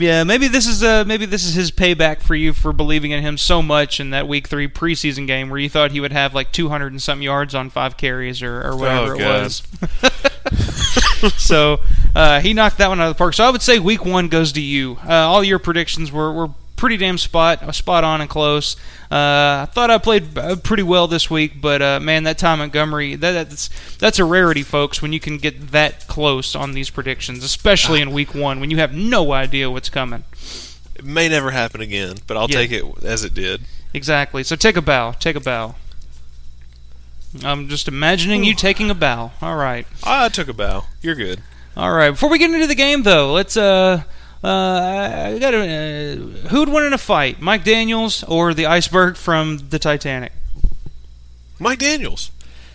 Yeah, maybe this is uh, maybe this is his payback for you for believing in him so much in that Week Three preseason game where you thought he would have like 200 and some yards on five carries or, or whatever Oh, it was. so uh, he knocked that one out of the park. So I would say Week One goes to you. Uh, all your predictions were, were pretty damn spot spot on and close. Uh, I thought I played uh, pretty well this week, but uh, man, that Ty Montgomery that, that's that's a rarity, folks. When you can get that close on these predictions, especially in Week One when you have no idea what's coming. It may never happen again, but I'll Yeah. take it as it did. Exactly. So take a bow. Take a bow. I'm just imagining you taking a bow. All right. I took a bow. You're good. All right. Before we get into the game, though, let's uh. Uh, I got uh, who'd win in a fight, Mike Daniels or the iceberg from the Titanic? Mike Daniels.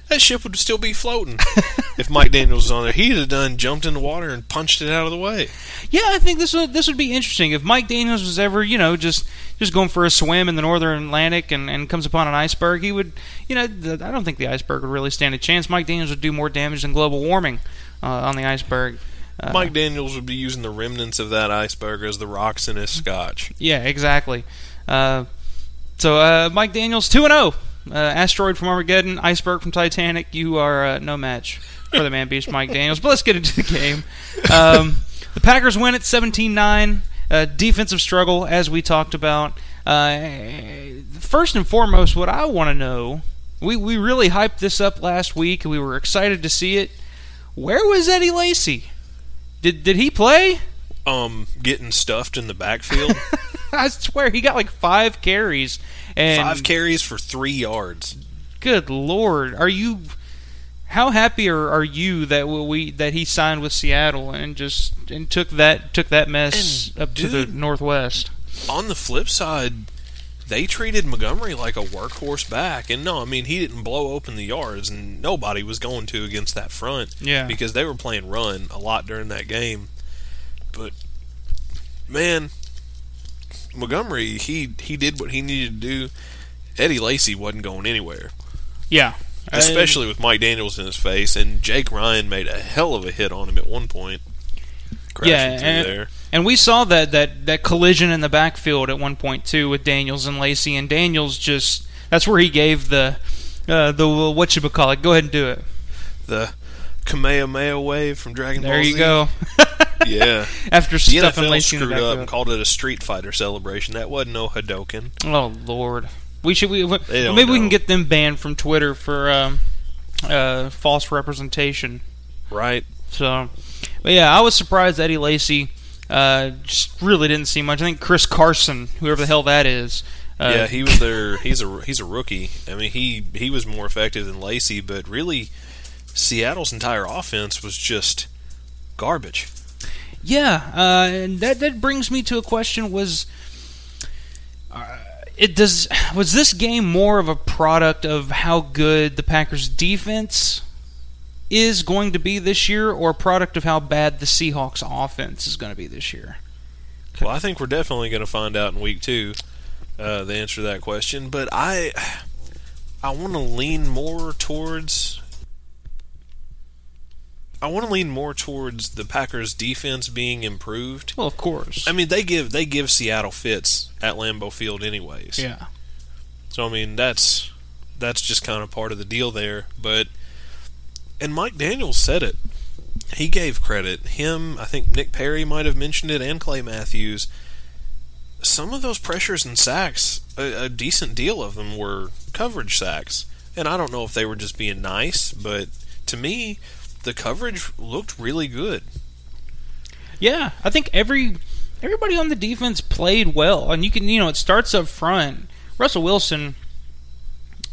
That ship would still be floating if Mike Daniels was on there. He'd have done jumped in the water and punched it out of the way. Yeah, I think this would this would be interesting if Mike Daniels was ever you know just just going for a swim in the northern Atlantic and, and comes upon an iceberg. He would you know the, I don't think the iceberg would really stand a chance. Mike Daniels would do more damage than global warming uh, on the iceberg. Uh, Mike Daniels would be using the remnants of that iceberg as the rocks in his scotch. Yeah, exactly. Uh, so uh, Mike Daniels two and zero. Uh, asteroid from Armageddon, iceberg from Titanic. You are uh, no match for the man beast Mike Daniels. But let's get into the game. Um, the Packers win at 17-9. Uh, defensive struggle, as we talked about. Uh, first and foremost, what I want to know, we we really hyped this up last week. We were excited to see it. Where was Eddie Lacy? Did did he play? Um, getting stuffed in the backfield. I swear he got like five carries and Five carries for three yards. good lord, are you? How happy are, are you that we that he signed with Seattle and just and took that took that mess And, up to the northwest? On the flip side, they treated Montgomery like a workhorse back. And no, I mean, he didn't blow open the yards, and nobody was going to against that front. Yeah. Because they were playing run a lot during that game. But, man, Montgomery, he, he did what he needed to do. Eddie Lacy wasn't going anywhere, Yeah, especially with Mike Daniels in his face, and Jake Ryan made a hell of a hit on him at one point. Crashing yeah, through and, there. And we saw that, that that collision in the backfield at one point too with Daniels and Lacy, and Daniels just that's where he gave the uh, the what you call it. Go ahead and do it. The Kamehameha wave from Dragon Ball. There you Z. go. Yeah. After The stuffing NFL Lacy in the screwed up and called it a Street Fighter celebration. That wasn't no Hadoken. Oh Lord, we should we, we- maybe we can get them banned from Twitter for um, uh, false representation. Right? So, but yeah, I was surprised Eddie Lacy uh, just really didn't see much. I think Chris Carson, whoever the hell that is, uh, yeah, he was there. He's a he's a rookie. I mean, he he was more effective than Lacy, but really, Seattle's entire offense was just garbage. Yeah, uh, and that that brings me to a question: Was uh, it does was this game more of a product of how good the Packers defense is going to be this year, or a product of how bad the Seahawks offense is going to be this year? Well, I think we're definitely going to find out in week two uh, the answer to that question. But I I want to lean more towards. I want to lean more towards the Packers' defense being improved. Well, of course. I mean, they give they give Seattle fits at Lambeau Field, anyways. yeah. So I mean, that's that's just kind of part of the deal there. But and Mike Daniels said it. He gave credit. Him, I think Nick Perry might have mentioned it, and Clay Matthews. Some of those pressures and sacks, a, a decent deal of them were coverage sacks. And I don't know if they were just being nice, but to me, the coverage looked really good. Yeah, I think every everybody on the defense played well, and you can you know it starts up front. Russell Wilson,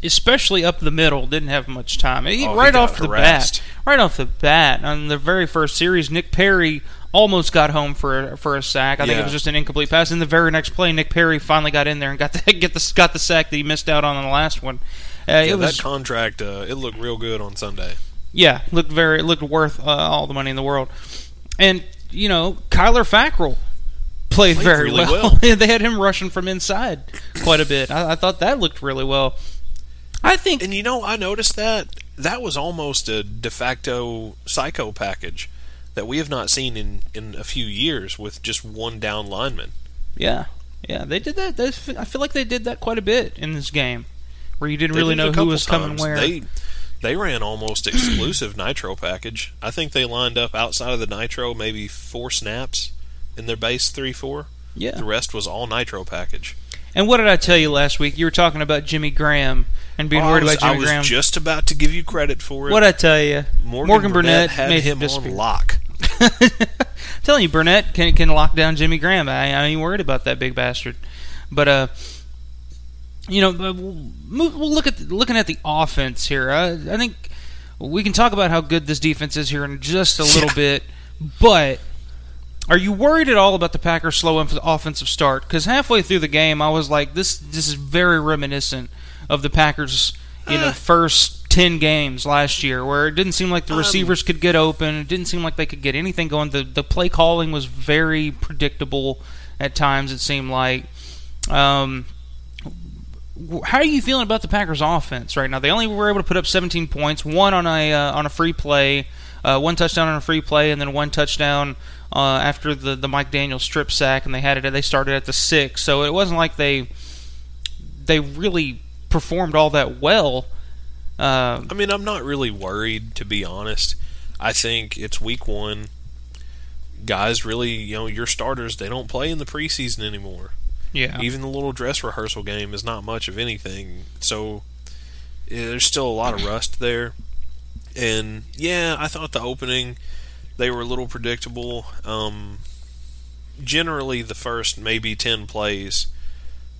especially up the middle, didn't have much time. He, Oh, right got off the bat, right off the bat, on the very first series, Nick Perry almost got home for a, for a sack. I think it was just an incomplete pass. In the very next play, Nick Perry finally got in there and got the get the got the sack that he missed out on in the last one. Uh, Yeah, it was that contract, uh, it looked real good on Sunday. yeah, looked very looked worth uh, all the money in the world. And you know, Kyler Fackrell played, Played very really well. well. they had him rushing from inside quite a bit. I, I thought that looked really well. I think And you know, I noticed that that was almost a de facto psycho package. that we have not seen in, in a few years with just one down lineman. Yeah, yeah, they did that. They, I feel like they did that quite a bit in this game, where you didn't They really did know who couple was coming where. They they ran almost exclusive nitro package. I think they lined up outside of the nitro maybe four snaps in their base three four. yeah. The rest was all nitro package. And what did I tell you last week? You were talking about Jimmy Graham and being Oh, worried was, about Jimmy I was Graham. just about to give you credit for it. what I tell you? Morgan, Burnett, had made him disappear. on lock. telling you, Burnett can can lock down Jimmy Graham. I, I ain't worried about that big bastard. But uh, you know, we'll, we'll look at the, looking at the offense here. I, I think we can talk about how good this defense is here in just a little Yeah. bit. But are you worried at all about the Packers' slow offensive start? Because halfway through the game, I was like, this this is very reminiscent of the Packers, in Uh. first ten games last year, where it didn't seem like the Um, receivers could get open. It didn't seem like they could get anything going. The the play calling was very predictable at times. It seemed like. Um, how are you feeling about the Packers' offense right now? They only were able to put up 17 points, one on a uh, on a free play, uh, one touchdown on a free play, and then one touchdown uh, after the the Mike Daniels strip sack, and they had it. They started at the six, so it wasn't like they they really performed all that well. Uh, I mean, I'm not really worried to be honest. I think it's week one. Guys, really, you know, your starters they don't play in the preseason anymore. yeah, Even the little dress rehearsal game is not much of anything. So yeah, there's still a lot of rust there. And yeah, I thought the opening they were a little predictable. Um, generally, the first maybe ten plays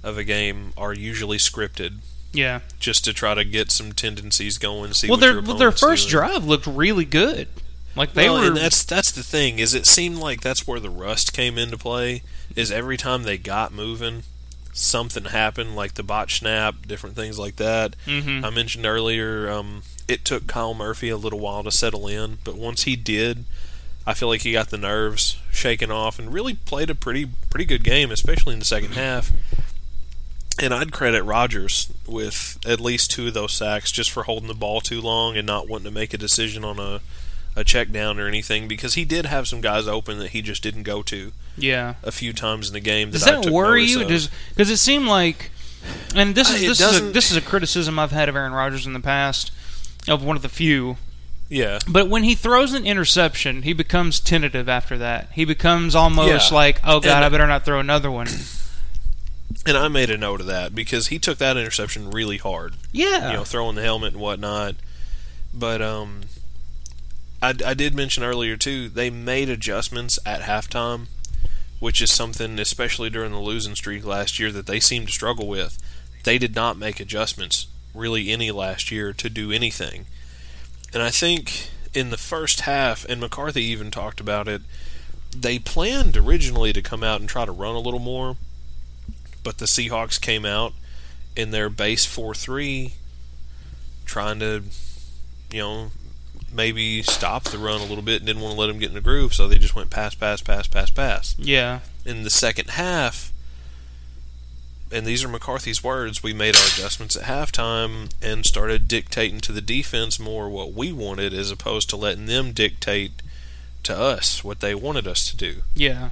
of a game are usually scripted, yeah. just to try to get some tendencies going. See Well, their their first doing. drive looked really good. Like they well, were. and that's that's the thing is it seemed like that's where the rust came into play. Is every time they got moving, something happened, like the bot snap, different things like that. Mhm. I mentioned earlier, um, it took Kyle Murphy a little while to settle in, but once he did, I feel like he got the nerves shaken off and really played a pretty pretty good game, especially in the second half. And I'd credit Rodgers with at least two of those sacks just for holding the ball too long and not wanting to make a decision on a a check down or anything because he did have some guys open that he just didn't go to yeah. a few times in the game. That Does I that worry you? Does because it seemed like, and this is this is a, this is a criticism I've had of Aaron Rodgers in the past, of one of the few. yeah, But when he throws an interception, he becomes tentative after that. He becomes almost Yeah. like, oh god, And- I better not throw another one. and I made a note of that because he took that interception really hard. Yeah, you know, throwing the helmet and whatnot. But um, I, I did mention earlier too. They made adjustments at halftime, which is something, especially during the losing streak last year, that they seemed to struggle with. They did not make adjustments really any last year to do anything, and I think in the first half, and McCarthy even talked about it. They planned originally to come out and try to run a little more, but the Seahawks came out in their base 4 3, trying to, you know, maybe stop the run a little bit and didn't want to let them get in the groove, so they just went pass, pass, pass, pass, pass. yeah, In the second half, and these are McCarthy's words, we made our adjustments at halftime and started dictating to the defense more what we wanted as opposed to letting them dictate to us what they wanted us to do. yeah,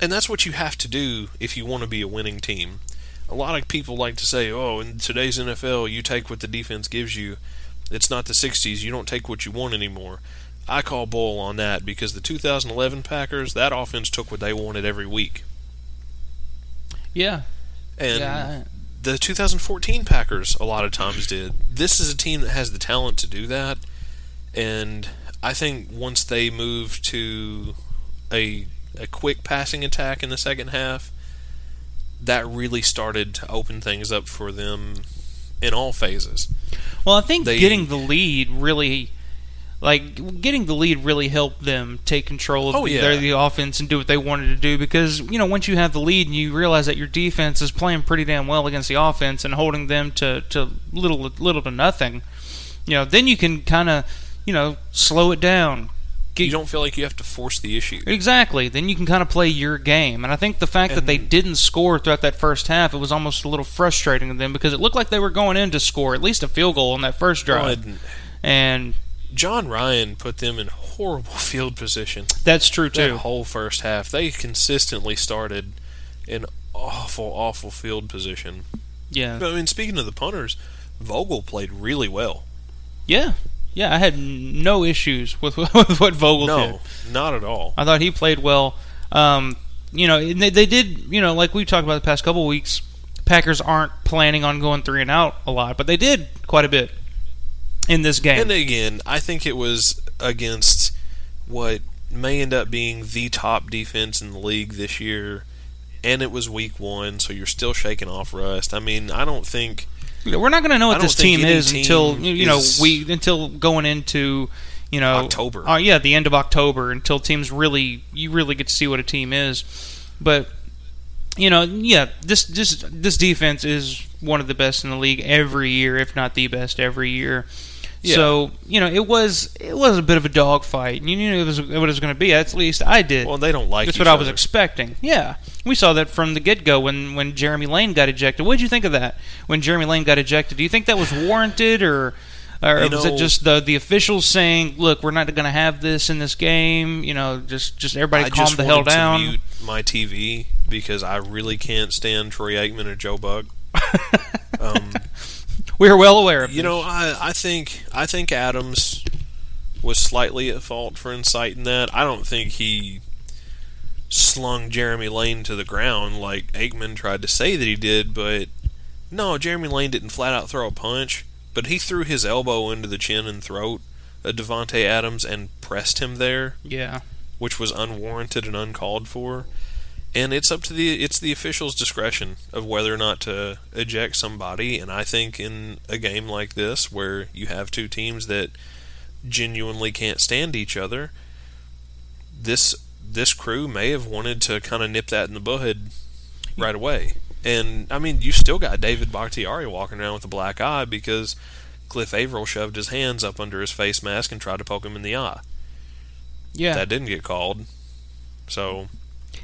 And that's what you have to do if you want to be a winning team. A lot of people like to say, oh, in today's NFL, you take what the defense gives you. It's not the 60s. You don't take what you want anymore. I call bull on that because the 2011 Packers, that offense took what they wanted every week. yeah, And yeah. the 2014 Packers a lot of times did. This is a team that has the talent to do that, and I think once they move to a a quick passing attack in the second half, that really started to open things up for them in all phases. Well, I think They- getting the lead really, like getting the lead, really helped them take control of Oh, the, yeah. their, the offense and do what they wanted to do. Because you know, once you have the lead and you realize that your defense is playing pretty damn well against the offense and holding them to, to little little to nothing, you know, then you can kind of you know slow it down. You don't feel like you have to force the issue. Exactly. Then you can kind of play your game. And I think the fact that they didn't score throughout that first half, it was almost a little frustrating to them because it looked like they were going in to score at least a field goal on that first drive. And And Jon Ryan put them in horrible field position. That's true That too. whole first half, they consistently started in awful, awful field position. Yeah, But, I mean, speaking of the punters, Vogel played really well. yeah, yeah. I had no issues with, with what Vogel did. No, not at all. I thought he played well. Um, you know, they, they did. You know, like we talked about the past couple weeks, Packers aren't planning on going three and out a lot, but they did quite a bit in this game. And again, I think it was against what may end up being the top defense in the league this year, and it was week one, so you're still shaking off rust. I mean, I don't think We're not going to know what this team is until team you know we until going into you know October. Uh, yeah, the end of October until teams really you really get to see what a team is. But you know, yeah, this this this defense is one of the best in the league every year, if not the best every year. Yeah. So you know, it was it was a bit of a dogfight. and You knew it was what it was going to be. At least I did. well they don't like. It. That's what I was expecting. Yeah, we saw that from the get go when when Jeremy Lane got ejected. What did you think of that when Jeremy Lane got ejected? Do you think that was warranted or? Or You was know- it just the the officials saying, "Look, we're not going to have this in this game"? You know, just just everybody I calm just the hell down. To mute my TV because I really can't stand Troy Aikman or Joe Buck. um, we are well aware of. you this. know, I, I think I think Adams was slightly at fault for inciting that. I don't think he slung Jeremy Lane to the ground like Aikman tried to say that he did, but no, Jeremy Lane didn't flat out throw a punch, but he threw his elbow into the chin and throat of Davante Adams and pressed him there yeah, which was unwarranted and uncalled for. And it's up to the it's the official's discretion of whether or not to eject somebody. And I think in a game like this, where you have two teams that genuinely can't stand each other, this this crew may have wanted to kind of nip that in the bud right away. And I mean, you still got David Bakhtiari walking around with a black eye because Cliff Avril shoved his hands up under his face mask and tried to poke him in the eye. yeah, That didn't get called. So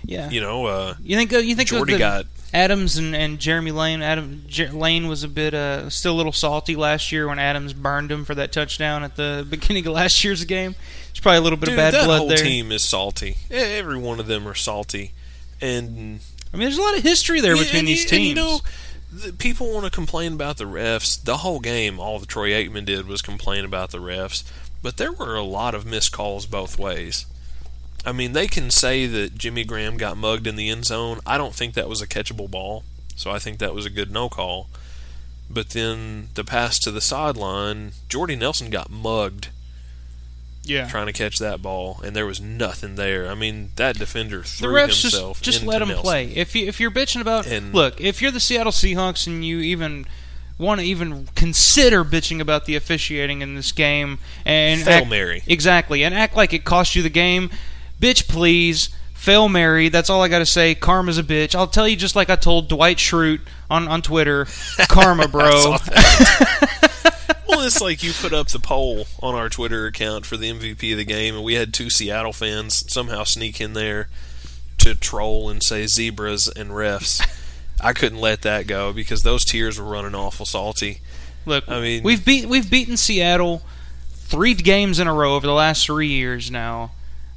yeah. you know, uh, You think uh, you think Jordy got Adams and, and Jeremy Lane. Adam Jer- Lane was a bit uh, still a little salty last year when Adams burned him for that touchdown at the beginning of last year's game. There's probably a little bit dude. of bad that blood whole there. team is salty. Every one of them are salty, and I mean, there's a lot of history there Yeah, between and these teams. You know, people want to complain about the refs. The whole game, all the Troy Aikman did was complain about the refs. But there were a lot of missed calls both ways. I mean, they can say that Jimmy Graham got mugged in the end zone. I don't think that was a catchable ball, so I think that was a good no call. But then the pass to the sideline, Jordy Nelson got mugged yeah, trying to catch that ball, and there was nothing there. I mean, that defender the threw refs himself just just let him Nelson. play. If you if you're bitching about And- look, if you're the Seattle Seahawks and you even want to even consider bitching about the officiating in this game and Fail act- Mary. exactly and act like it cost you the game, bitch please. Fail Mary, that's all I gotta say. Karma's a bitch. I'll tell you just like I told Dwight Schrute on, on Twitter. Karma, bro. well, it's like you put up the poll on our Twitter account for the MVP of the game, and we had two Seattle fans somehow sneak in there to troll and say zebras and refs. I couldn't let that go because those tears were running awful salty. Look, I mean- we've beat we've beaten Seattle three games in a row over the last three years now.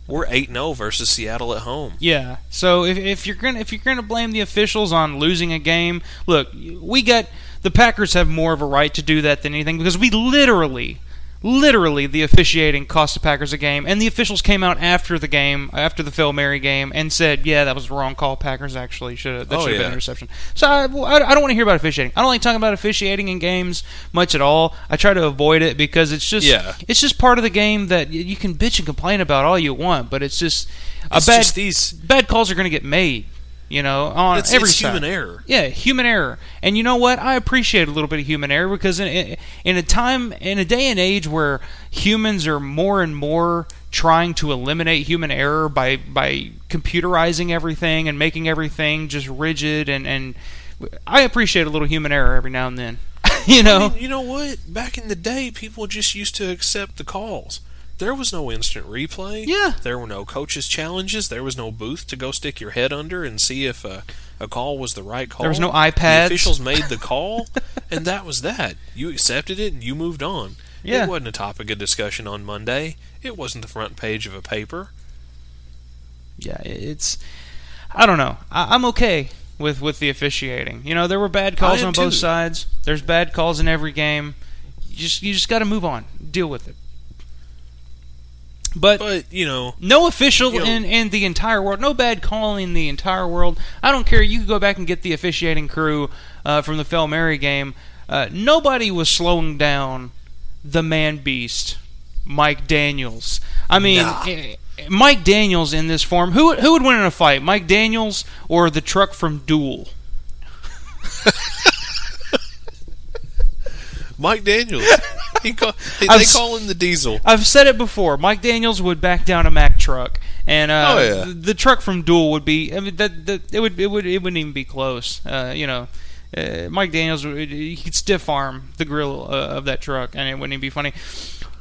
We're eight 0 versus Seattle at home. Yeah. So if, if you're gonna if you're gonna blame the officials on losing a game, look, we got the Packers have more of a right to do that than anything because we literally, literally, the officiating cost the Packers a game, and the officials came out after the game, after the Fail Mary game, and said, "Yeah, that was the wrong call. Packers actually should have that Oh, should have been yeah. an interception." So I, I, I don't want to hear about officiating. I don't like talking about officiating in games much at all. I try to avoid it because it's just Yeah. it's just part of the game that you can bitch and complain about all you want, but it's just a It's bad just these. bad calls are going to get made. You know, on It's, every it's human error. Yeah, human error. And you know what? I appreciate a little bit of human error because in, in a time, in a day and age where humans are more and more trying to eliminate human error by by computerizing everything and making everything just rigid and and I appreciate a little human error every now and then. you know, I mean, you know what? Back in the day, people just used to accept the calls. There was no instant replay. Yeah. There were no coaches' challenges. There was no booth to go stick your head under and see if a, a call was the right call. There was no iPad. The officials made the call, and that was that. You accepted it and you moved on. Yeah. It wasn't a topic of discussion on Monday. It wasn't the front page of a paper. Yeah, it's. I don't know. I, I'm okay with with the officiating. You know, there were bad calls am on both sides. There's bad calls in every game. You just you just got to move on, deal with it. But, But, you know, no official you know- in in the entire world, no bad calling in the entire world. I don't care. You could go back and get the officiating crew uh, from the Fail Mary game. Uh, nobody was slowing down the man beast, Mike Daniels. I mean, Nah. eh, Mike Daniels in this form. Who who would win in a fight, Mike Daniels or the truck from Duel? Mike Daniels. he call, they, they call him the Diesel. I've said it before. Mike Daniels would back down a Mack truck, and uh, Oh, yeah. the, the truck from Duel would be. I mean, that, that it would it would it wouldn't even be close. Uh, you know, uh, Mike Daniels would he could stiff arm the grill uh, of that truck, and it wouldn't even be funny.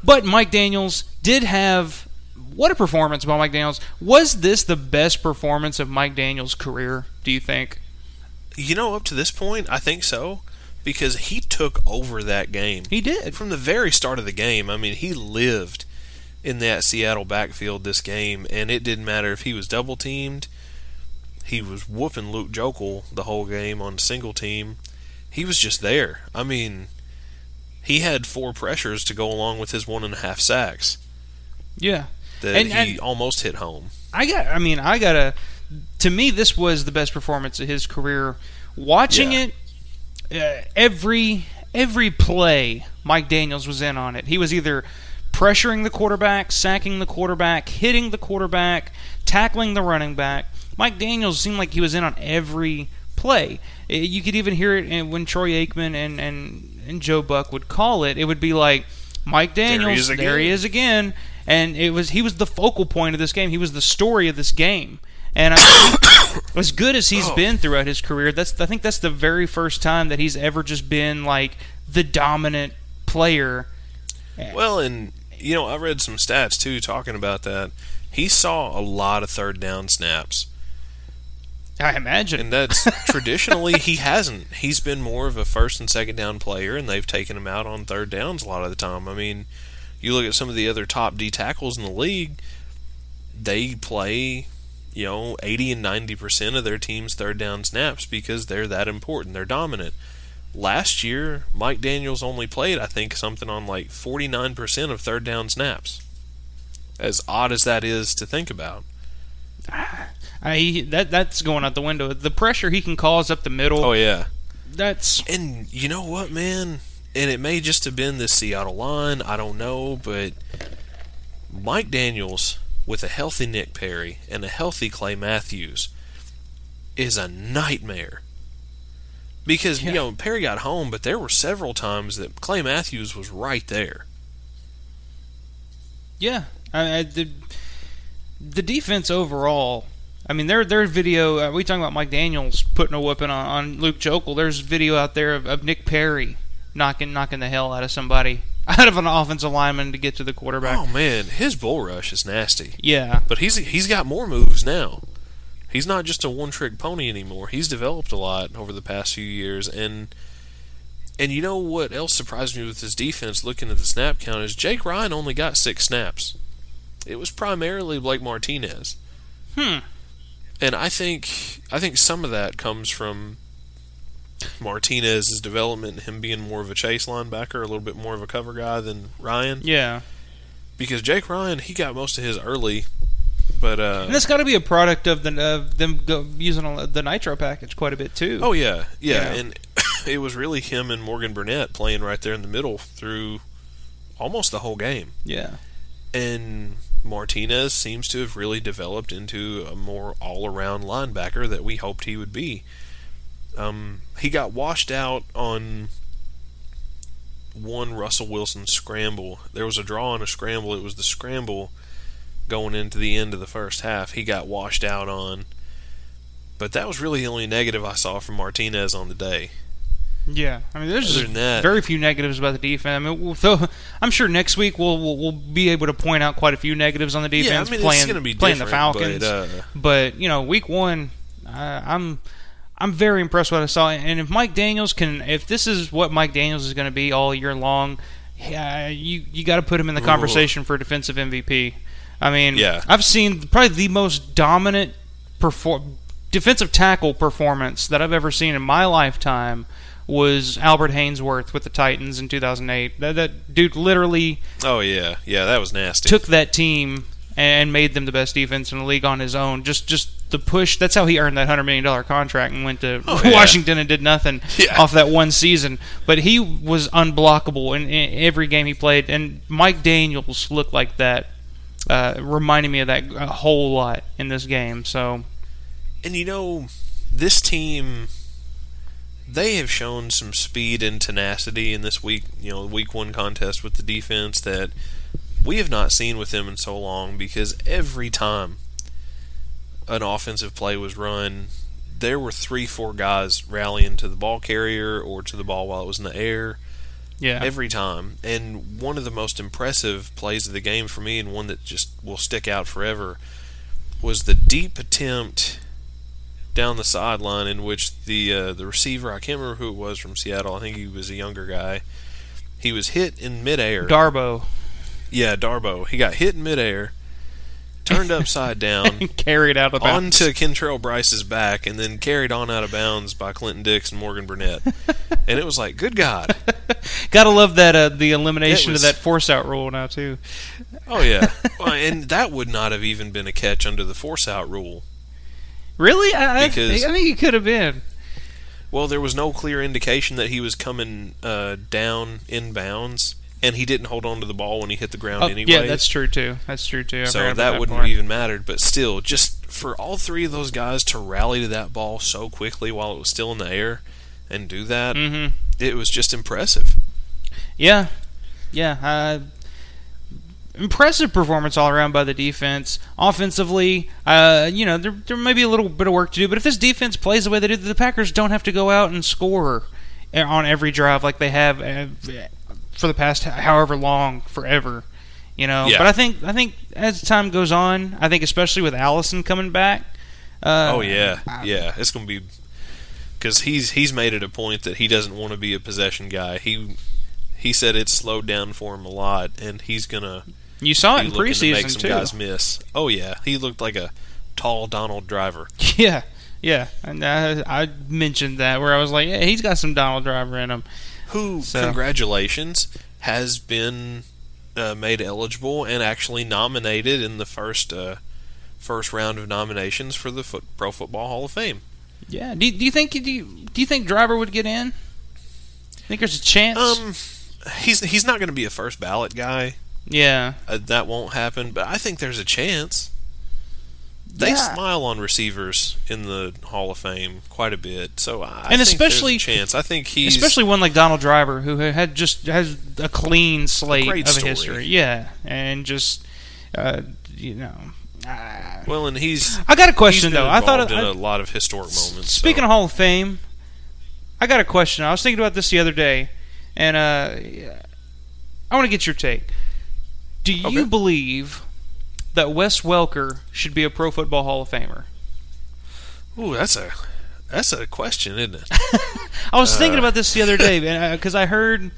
But Mike Daniels did have what a performance by Mike Daniels. Was this the best performance of Mike Daniels' career? Do you think? You know, up to this point, I think so. Because he took over that game. He did. From the very start of the game, I mean, he lived in that Seattle backfield this game, and it didn't matter if he was double teamed. He was whooping Luke Joeckel the whole game on single team. He was just there. I mean, he had four pressures to go along with his one and a half sacks Yeah. that And- he and- almost hit home. I got. I mean, I gotta. To me, this was the best performance of his career. Watching Yeah. it, uh, every every play, Mike Daniels was in on it. He was either pressuring the quarterback, sacking the quarterback, hitting the quarterback, tackling the running back. Mike Daniels seemed like he was in on every play. Uh, You could even hear it when Troy Aikman and, and, and Joe Buck would call it. It would be like Mike Daniels, is there he again." is again, and it was he was the focal point of this game. He was the story of this game, and I, as good as he's Oh. been throughout his career, that's I think that's the very first time that he's ever just been like the dominant player. Well, and you know, I read some stats too talking about that. He saw a lot of third down snaps, I imagine. and that's traditionally he hasn't. He's been more of a first and second down player, and they've taken him out on third downs a lot of the time. I mean, you look at some of the other top D tackles in the league; they play, you know, eighty and ninety percent of their team's third down snaps because they're that important. They're dominant. Last year, Mike Daniels only played, I think, something on like 49% of third down snaps. As odd as that is to think about. I, that that's going out the window. The pressure he can cause up the middle. Oh, yeah. That's And you know what, man? And it may just have been the Seattle line, I don't know, but Mike Daniels with a healthy Nick Perry and a healthy Clay Matthews is a nightmare. Because, Yeah. you know, Perry got home, but there were several times that Clay Matthews was right there. Yeah, I, I, the the defense overall. I mean, their their video. Uh, we talking about Mike Daniels putting a whooping on, on Luke Joeckel. There's video out there of, of Nick Perry knocking knocking the hell out of somebody out of an offensive lineman to get to the quarterback. Oh man, his bull rush is nasty. Yeah, But he's he's got more moves now. He's not just a one trick pony anymore. He's developed a lot over the past few years and and you know what else surprised me with his defense looking at the snap count is Jake Ryan only got six snaps. It was primarily Blake Martinez. Hmm. And I think I think some of that comes from Martinez's development, him being more of a chase linebacker, a little bit more of a cover guy than Ryan. yeah. Because Jake Ryan, he got most of his early, but uh, And that's got to be a product of the of them go, using a- the nitro package quite a bit too. Oh yeah, yeah, Yeah. and it was really him and Morgan Burnett playing right there in the middle through almost the whole game. yeah. And Martinez seems to have really developed into a more all-around linebacker that we hoped he would be. Um, he got washed out on one Russell Wilson scramble. There was a draw on a scramble. It was the scramble going into the end of the first half. He got washed out on. But that was really the only negative I saw from Martinez on the day. Yeah, I mean, there's Other just than that- very few negatives about the defense. I mean, we'll, so I'm sure next week we'll, we'll we'll be able to point out quite a few negatives on the defense. yeah, I mean playing it's going to be playing the Falcons, But, uh, but you know, week one, I'm I'm very impressed with what I saw. And if Mike Daniels can, if this is what Mike Daniels is going to be all year long, yeah, you you got to put him in the conversation for defensive MVP. I mean, Yeah. I've seen probably the most dominant perform defensive tackle performance that I've ever seen in my lifetime was Albert Haynesworth with the Titans in 2008. That, that dude literally Oh yeah, yeah, that was nasty. took that team and made them the best defense in the league on his own. Just just the push. That's how he earned that hundred million dollar contract and went to Oh, yeah. Washington and did nothing Yeah. off that one season. But he was unblockable in, in every game he played. And Mike Daniels looked like that, uh, reminding me of that a whole lot in this game. So And you know, this team, they have shown some speed and tenacity in this week, you know, week one contest with the defense that we have not seen with them in so long because every time an offensive play was run, there were three, four guys rallying to the ball carrier or to the ball while it was in the air yeah, every time. And one of the most impressive plays of the game for me, and one that just will stick out forever, was the deep attempt down the sideline in which the uh, the receiver I can't remember who it was from Seattle. I think he was a younger guy. He was hit in midair. Darboh yeah, Darboh. He got hit in midair, turned upside down. carried out of bounds. Onto Kentrell Brice's back, and then carried on out of bounds by Clinton Dix and Morgan Burnett, and it was like, good God! Gotta love that uh, the elimination was- of that force out rule now too. Oh yeah, well, and that would not have even been a catch under the force out rule. Really, I, Because- I think it could have been. Well, there was no clear indication that he was coming uh, down in bounds, and he didn't hold on to the ball when he hit the ground Oh, anyway. yeah, that's true too. That's true too. I so that, that wouldn't part. even mattered. But still, just for all three of those guys to rally to that ball so quickly while it was still in the air and do that, Mhm. it was just impressive. Yeah, yeah. Uh, impressive performance all around by the defense. Offensively, uh, you know, there, there may be a little bit of work to do, but if this defense plays the way they do, the Packers don't have to go out and score on every drive like they have uh, for the past however long, forever. You know, Yeah. but I think I think as time goes on, I think especially with Allison coming back. Uh, oh yeah, yeah, it's gonna be because he's he's made it a point that he doesn't want to be a possession guy. He he said it's slowed down for him a lot, and he's gonna You saw it in looking to make preseason some too. guys miss. Oh yeah, he looked like a tall Donald Driver. Yeah, yeah, and I, I mentioned that where I was like, yeah, he's got some Donald Driver in him. Who, So- congratulations, has been uh, made eligible and actually nominated in the first uh, first round of nominations for the foot, Pro Football Hall of Fame. Yeah. Do, do you think do you, do you think Driver would get in? You think there's a chance? Um, he's he's not going to be a first ballot guy. yeah. Uh, that won't happen, but I think there's a chance. They Yeah. smile on receivers in the Hall of Fame quite a bit, so I And think especially- a chance. I think he's Especially one like Donald Driver, who had just has a clean slate great of story. history. Yeah, and just uh, you know. uh, well, and he's I got a he's question been though. I thought involved in I- a lot of historic moments. so- Speaking of Hall of Fame, I got a question. I was thinking about this the other day, and uh, I want to get your take. Do you Okay. believe that Wes Welker should be a Pro Football Hall of Famer? Ooh, that's a that's a question, isn't it? I was Uh. thinking about this the other day because I heard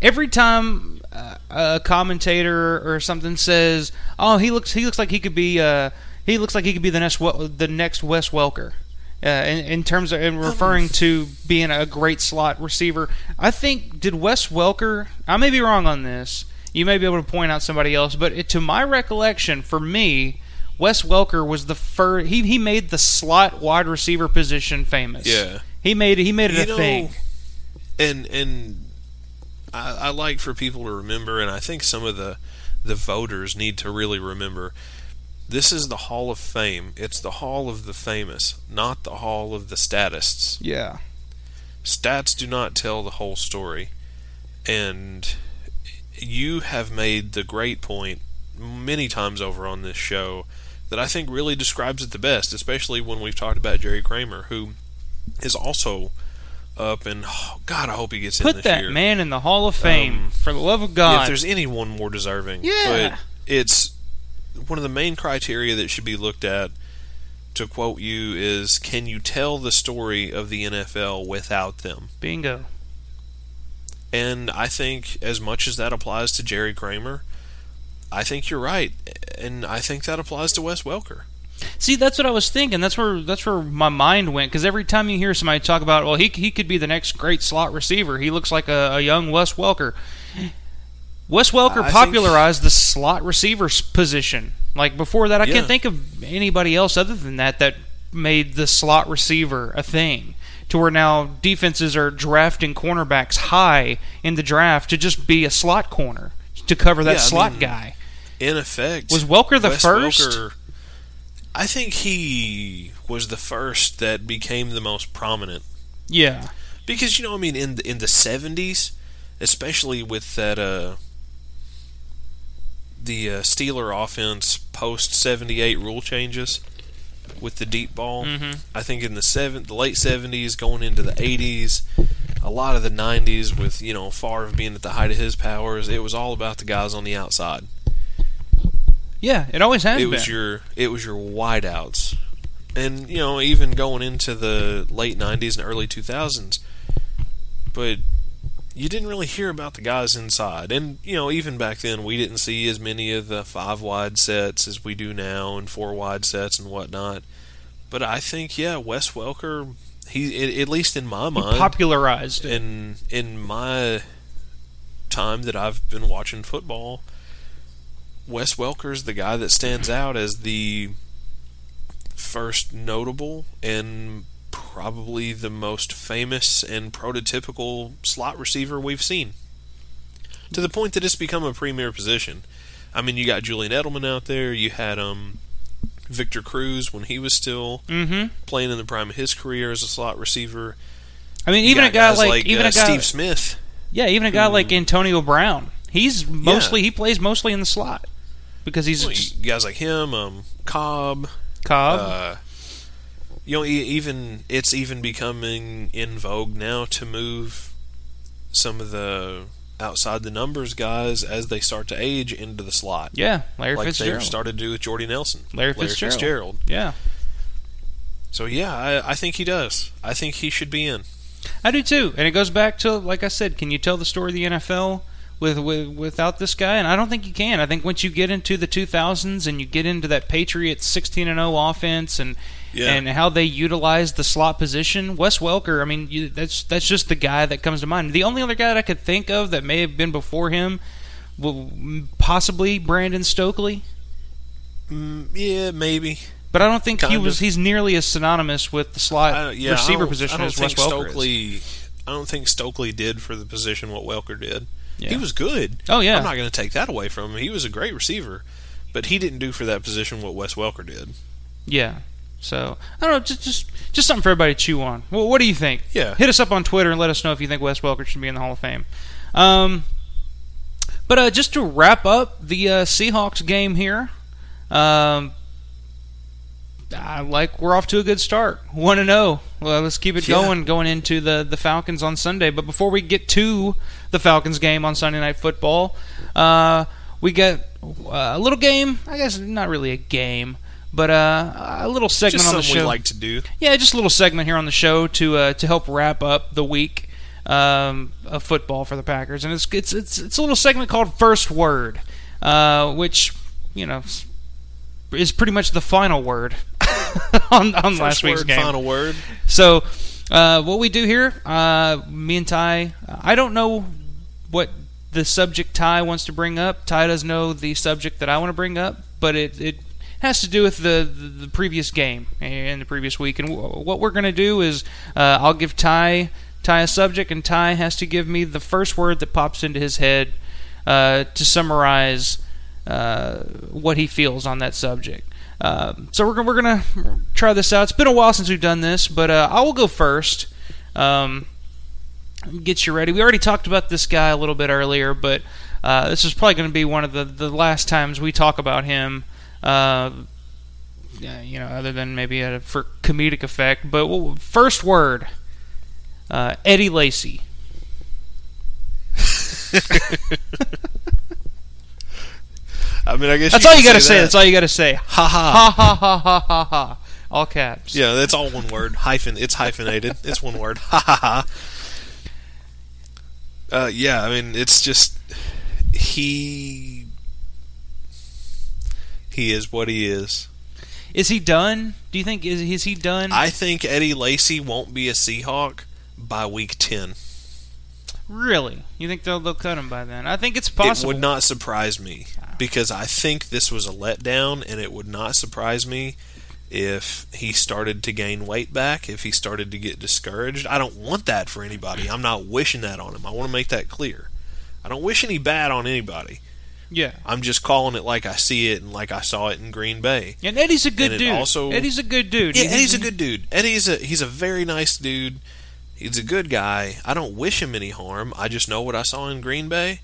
every time uh, a commentator or something says, "Oh, he looks he looks like he could be uh, he looks like he could be the next the next Wes Welker." Uh, in, in terms of in referring to being a great slot receiver, I think did Wes Welker? I may be wrong on this. You may be able to point out somebody else, but it, to my recollection, for me, Wes Welker was the first. He he made the slot wide receiver position famous. Yeah. He made he made it you a know, thing. and and I, I like for people to remember, and I think some of the the voters need to really remember. This is the Hall of Fame. It's the Hall of the Famous, not the Hall of the Statists. Yeah. Stats do not tell the whole story, and you have made the great point many times over on this show that I think really describes it the best, especially when we've talked about Jerry Kramer, who is also up and oh, God, I hope he gets in Put this that year. man in the Hall of Fame Um, for the love of God. If there's anyone more deserving, Yeah. but it's one of the main criteria that should be looked at. To quote you, is can you tell the story of the NFL without them? Bingo. And I think as much as that applies to Jerry Kramer, I think you're right, and I think that applies to Wes Welker. See, that's what I was thinking. That's where that's where my mind went. Because every time you hear somebody talk about, well, he he could be the next great slot receiver. He looks like a, a young Wes Welker. Wes Welker I popularized the slot receiver position. Like before that, I Yeah. can't think of anybody else other than that that made the slot receiver a thing. To where now defenses are drafting cornerbacks high in the draft to just be a slot corner to cover that Yeah, slot mean, guy. In effect, Was Welker the Wes first? Welker- I think he was the first that became the most prominent Yeah. because you know, I mean, in the, in the '70s, especially with that uh, the uh, Steeler offense post '78 rule changes with the deep ball. Mhm. I think in the seven, the late '70s, going into the '80s, a lot of the '90s with you know Favre being at the height of his powers, it was all about the guys on the outside. Yeah, it always has it been. was your it was your wideouts, and you know even going into the late '90s and early 2000s, but you didn't really hear about the guys inside, and you know even back then we didn't see as many of the five wide sets as we do now, and four wide sets and whatnot. But I think yeah, Wes Welker, he at least in my He mind, popularized it. in in my time that I've been watching football, Wes Welker's the guy that stands out as the first notable and probably the most famous and prototypical slot receiver we've seen. To the point that it's become a premier position. I mean, you got Julian Edelman out there. You had um, Victor Cruz when he was still Mm-hmm. playing in the prime of his career as a slot receiver. I mean, You even a guy guys like, even uh, a guy, Steve Smith. yeah, even a guy who- like Antonio Brown. He's mostly he plays mostly in the slot because he's Well, guys like him, um, Cobb. Cobb. Uh, you know, even it's even becoming in vogue now to move some of the outside the numbers guys as they start to age into the slot, yeah, Larry like Fitzgerald. started to do with Jordy Nelson, Larry Fitzgerald. Yeah, So yeah, I, I think he does. I think he should be in. I do too. And it goes back to like I said, can you tell the story of the NFL with, with without this guy? And I don't think you can. I think once you get into the 2000s and you get into that Patriots 16 and 0 offense and Yeah. and how they utilize the slot position, Wes Welker. I mean, you, that's that's just the guy that comes to mind. The only other guy that I could think of that may have been before him, well, possibly Brandon Stokley. Mm, yeah, maybe. But I don't think he was. of. He's nearly as synonymous with the slot yeah, receiver position as Wes Welker is. I don't think Stokely did for the position what Welker did. Yeah. He was good. Oh, yeah. I'm not going to take that away from him. He was a great receiver, but he didn't do for that position what Wes Welker did. Yeah. So I don't know, just just just something for everybody to chew on. Well, what do you think? Yeah. Hit us up on Twitter and let us know if you think Wes Welker should be in the Hall of Fame. Um, but uh, just to wrap up the uh, Seahawks game here, um, I like we're off to a good start. One to zero. Well, let's keep it Yeah. going going into the the Falcons on Sunday. But before we get to the Falcons game on Sunday Night Football, uh, we get uh, a little game. I guess not really a game, but uh, a little segment Just on the show. we like to do. Yeah, just a little segment here on the show to uh, to help wrap up the week um, of football for the Packers, and it's it's it's, it's a little segment called First Word, uh, which you know is pretty much the final word on on First last week's word, game. final word. So, uh, what we do here, uh, me and Ty, I don't know what the subject Ty wants to bring up. Ty does know the subject that I want to bring up, but it, it has to do with the, the, the previous game and the previous week. And w- what we're going to do is uh, I'll give Ty Ty a subject, and Ty has to give me the first word that pops into his head uh, to summarize uh, what he feels on that subject. Um, so we're, we're gonna try this out. It's been a while since we've done this, but uh, I will go first. Um, get you ready. We already talked about this guy a little bit earlier, but uh, this is probably going to be one of the, the last times we talk about him. Uh, you know, other than maybe uh for comedic effect. But well, first word, uh, Eddie Lacy. I mean, I guess That's you all you got to say. that. That's all you got to say. Ha Ha ha. ha ha ha ha ha ha. All caps. Yeah, that's all one word. Hyphen. It's hyphenated. It's one word. Ha ha ha. Uh, yeah, I mean, it's just he he is what he is. Is he done? Do you think is is he done? I think Eddie Lacy won't be a Seahawk by week ten. really? You think they'll they'll cut him by then? I think it's possible. It would not surprise me because I think this was a letdown, and it would not surprise me if he started to gain weight back, if he started to get discouraged. I don't want that for anybody. I'm not wishing that on him. I want to make that clear. I don't wish any bad on anybody. Yeah. I'm just calling it like I see it and like I saw it in Green Bay. And Eddie's a good dude. also- Eddie's a good dude. Yeah, Eddie's a good dude. Eddie's a he's a very nice dude. He's a good guy. I don't wish him any harm. I just know what I saw in Green Bay.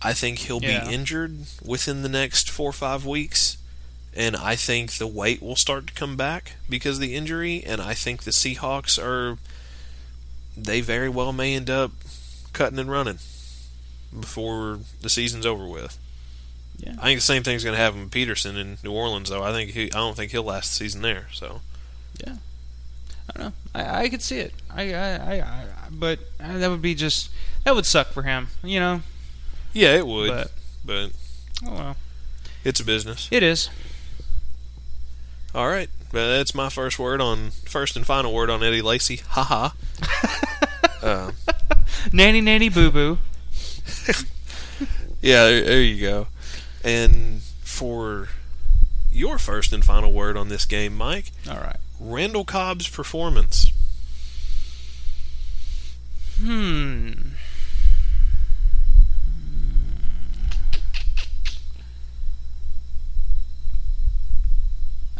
I think he'll Yeah. be injured within the next four or five weeks, and I think the weight will start to come back because of the injury. And I think the Seahawks are they very well may end up cutting and running before the season's over with. Yeah. I think the same thing's going to happen with Peterson in New Orleans, though. I think he, I don't think he'll last the season there. So. Yeah. I don't know. I, I could see it. I, I, I, I but uh, that would be just that would suck for him. You know. Yeah, it would, But but oh well, it's a business. it is. All right, but that's my first word on first and final word on Eddie Lacy. Ha ha. uh, Nanny nanny boo boo. yeah, there, there you go. And for your first and final word on this game, Mike, All right. Randall Cobb's performance. Hmm.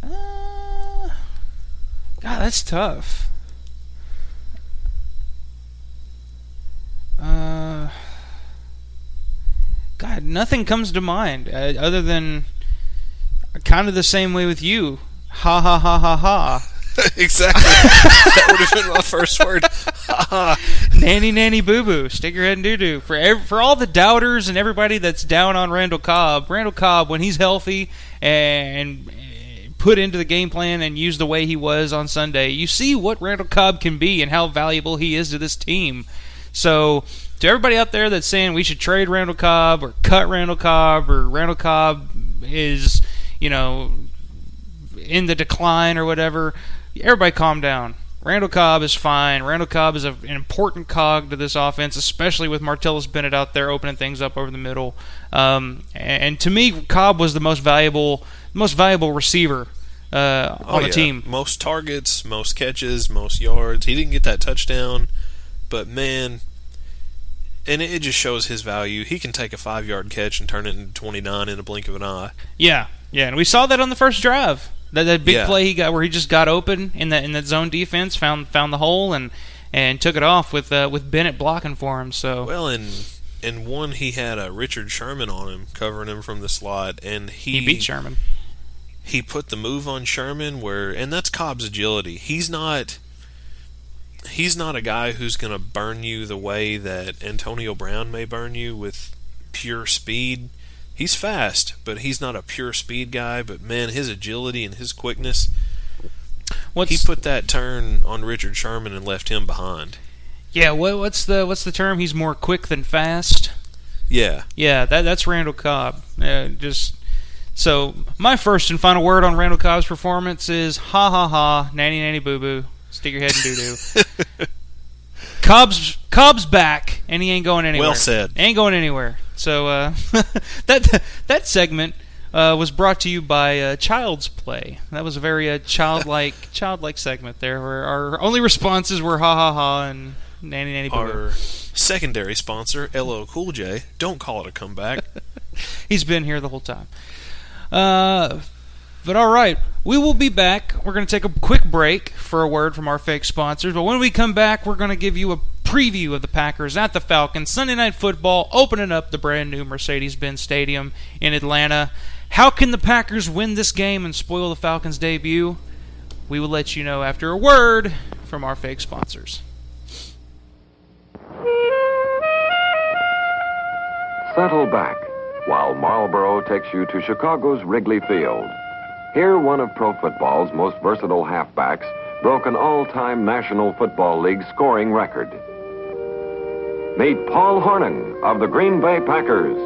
Uh, God, that's tough. Uh, God, nothing comes to mind uh, other than kind of the same way with you. Ha ha ha ha ha. exactly. that would have been my first word. Ha ha. nanny nanny boo boo stick your head in doo doo for ev- for all the doubters and everybody that's down on Randall Cobb Randall Cobb when he's healthy and put into the game plan and used the way he was on Sunday you see what Randall Cobb can be and how valuable he is to this team so to everybody out there that's saying we should trade Randall Cobb or cut Randall Cobb or Randall Cobb is you know in the decline or whatever, everybody calm down. Randall Cobb is fine. Randall Cobb is a, an important cog to this offense, especially with Martellus Bennett out there opening things up over the middle. Um, and, and to me, Cobb was the most valuable, most valuable receiver uh, Oh, on the yeah. team. Most targets, most catches, most yards. He didn't get that touchdown, but man, and it, just shows his value. He can take a five yard catch and turn it into 29 in a blink of an eye. Yeah, yeah, and we saw that on the first drive. That, that big Yeah. play he got where he just got open in that in that zone defense, found found the hole and and took it off with uh, with Bennett blocking for him. So Well, and and one he had a Richard Sherman on him, covering him from the slot, and he, he beat Sherman. he put the move on Sherman where and that's Cobb's agility. He's not he's not a guy who's going to burn you the way that Antonio Brown may burn you with pure speed. He's fast, but he's not a pure speed guy, but man, his agility and his quickness, What's he put that turn on Richard Sherman and left him behind. Yeah, what, what's the what's the term? He's more quick than fast. Yeah. Yeah, that that's Randall Cobb. Uh, just so my first and final word on Randall Cobb's performance is ha ha ha, nanny nanny boo boo, stick your head in doo doo. Cobb's Cobb's back, and he ain't going anywhere. Well said. Ain't going anywhere. So uh, that that segment uh, was brought to you by uh, Child's Play. That was a very uh, childlike childlike segment there, where our only responses were ha ha ha and nanny nanny boo. Our secondary sponsor, LL Cool J. Don't call it a comeback. He's been here the whole time. But all right, we will be back. We're going to take a quick break for a word from our fake sponsors. But when we come back, we're going to give you a preview of the Packers at the Falcons Sunday Night Football, opening up the brand new Mercedes-Benz Stadium in Atlanta. How can the Packers win this game and spoil the Falcons' debut? We will let you know after a word from our fake sponsors. Settle back while Marlboro takes you to Chicago's Wrigley Field. Here, one of pro football's most versatile halfbacks broke an all time National Football League scoring record. Meet Paul Hornung of the Green Bay Packers.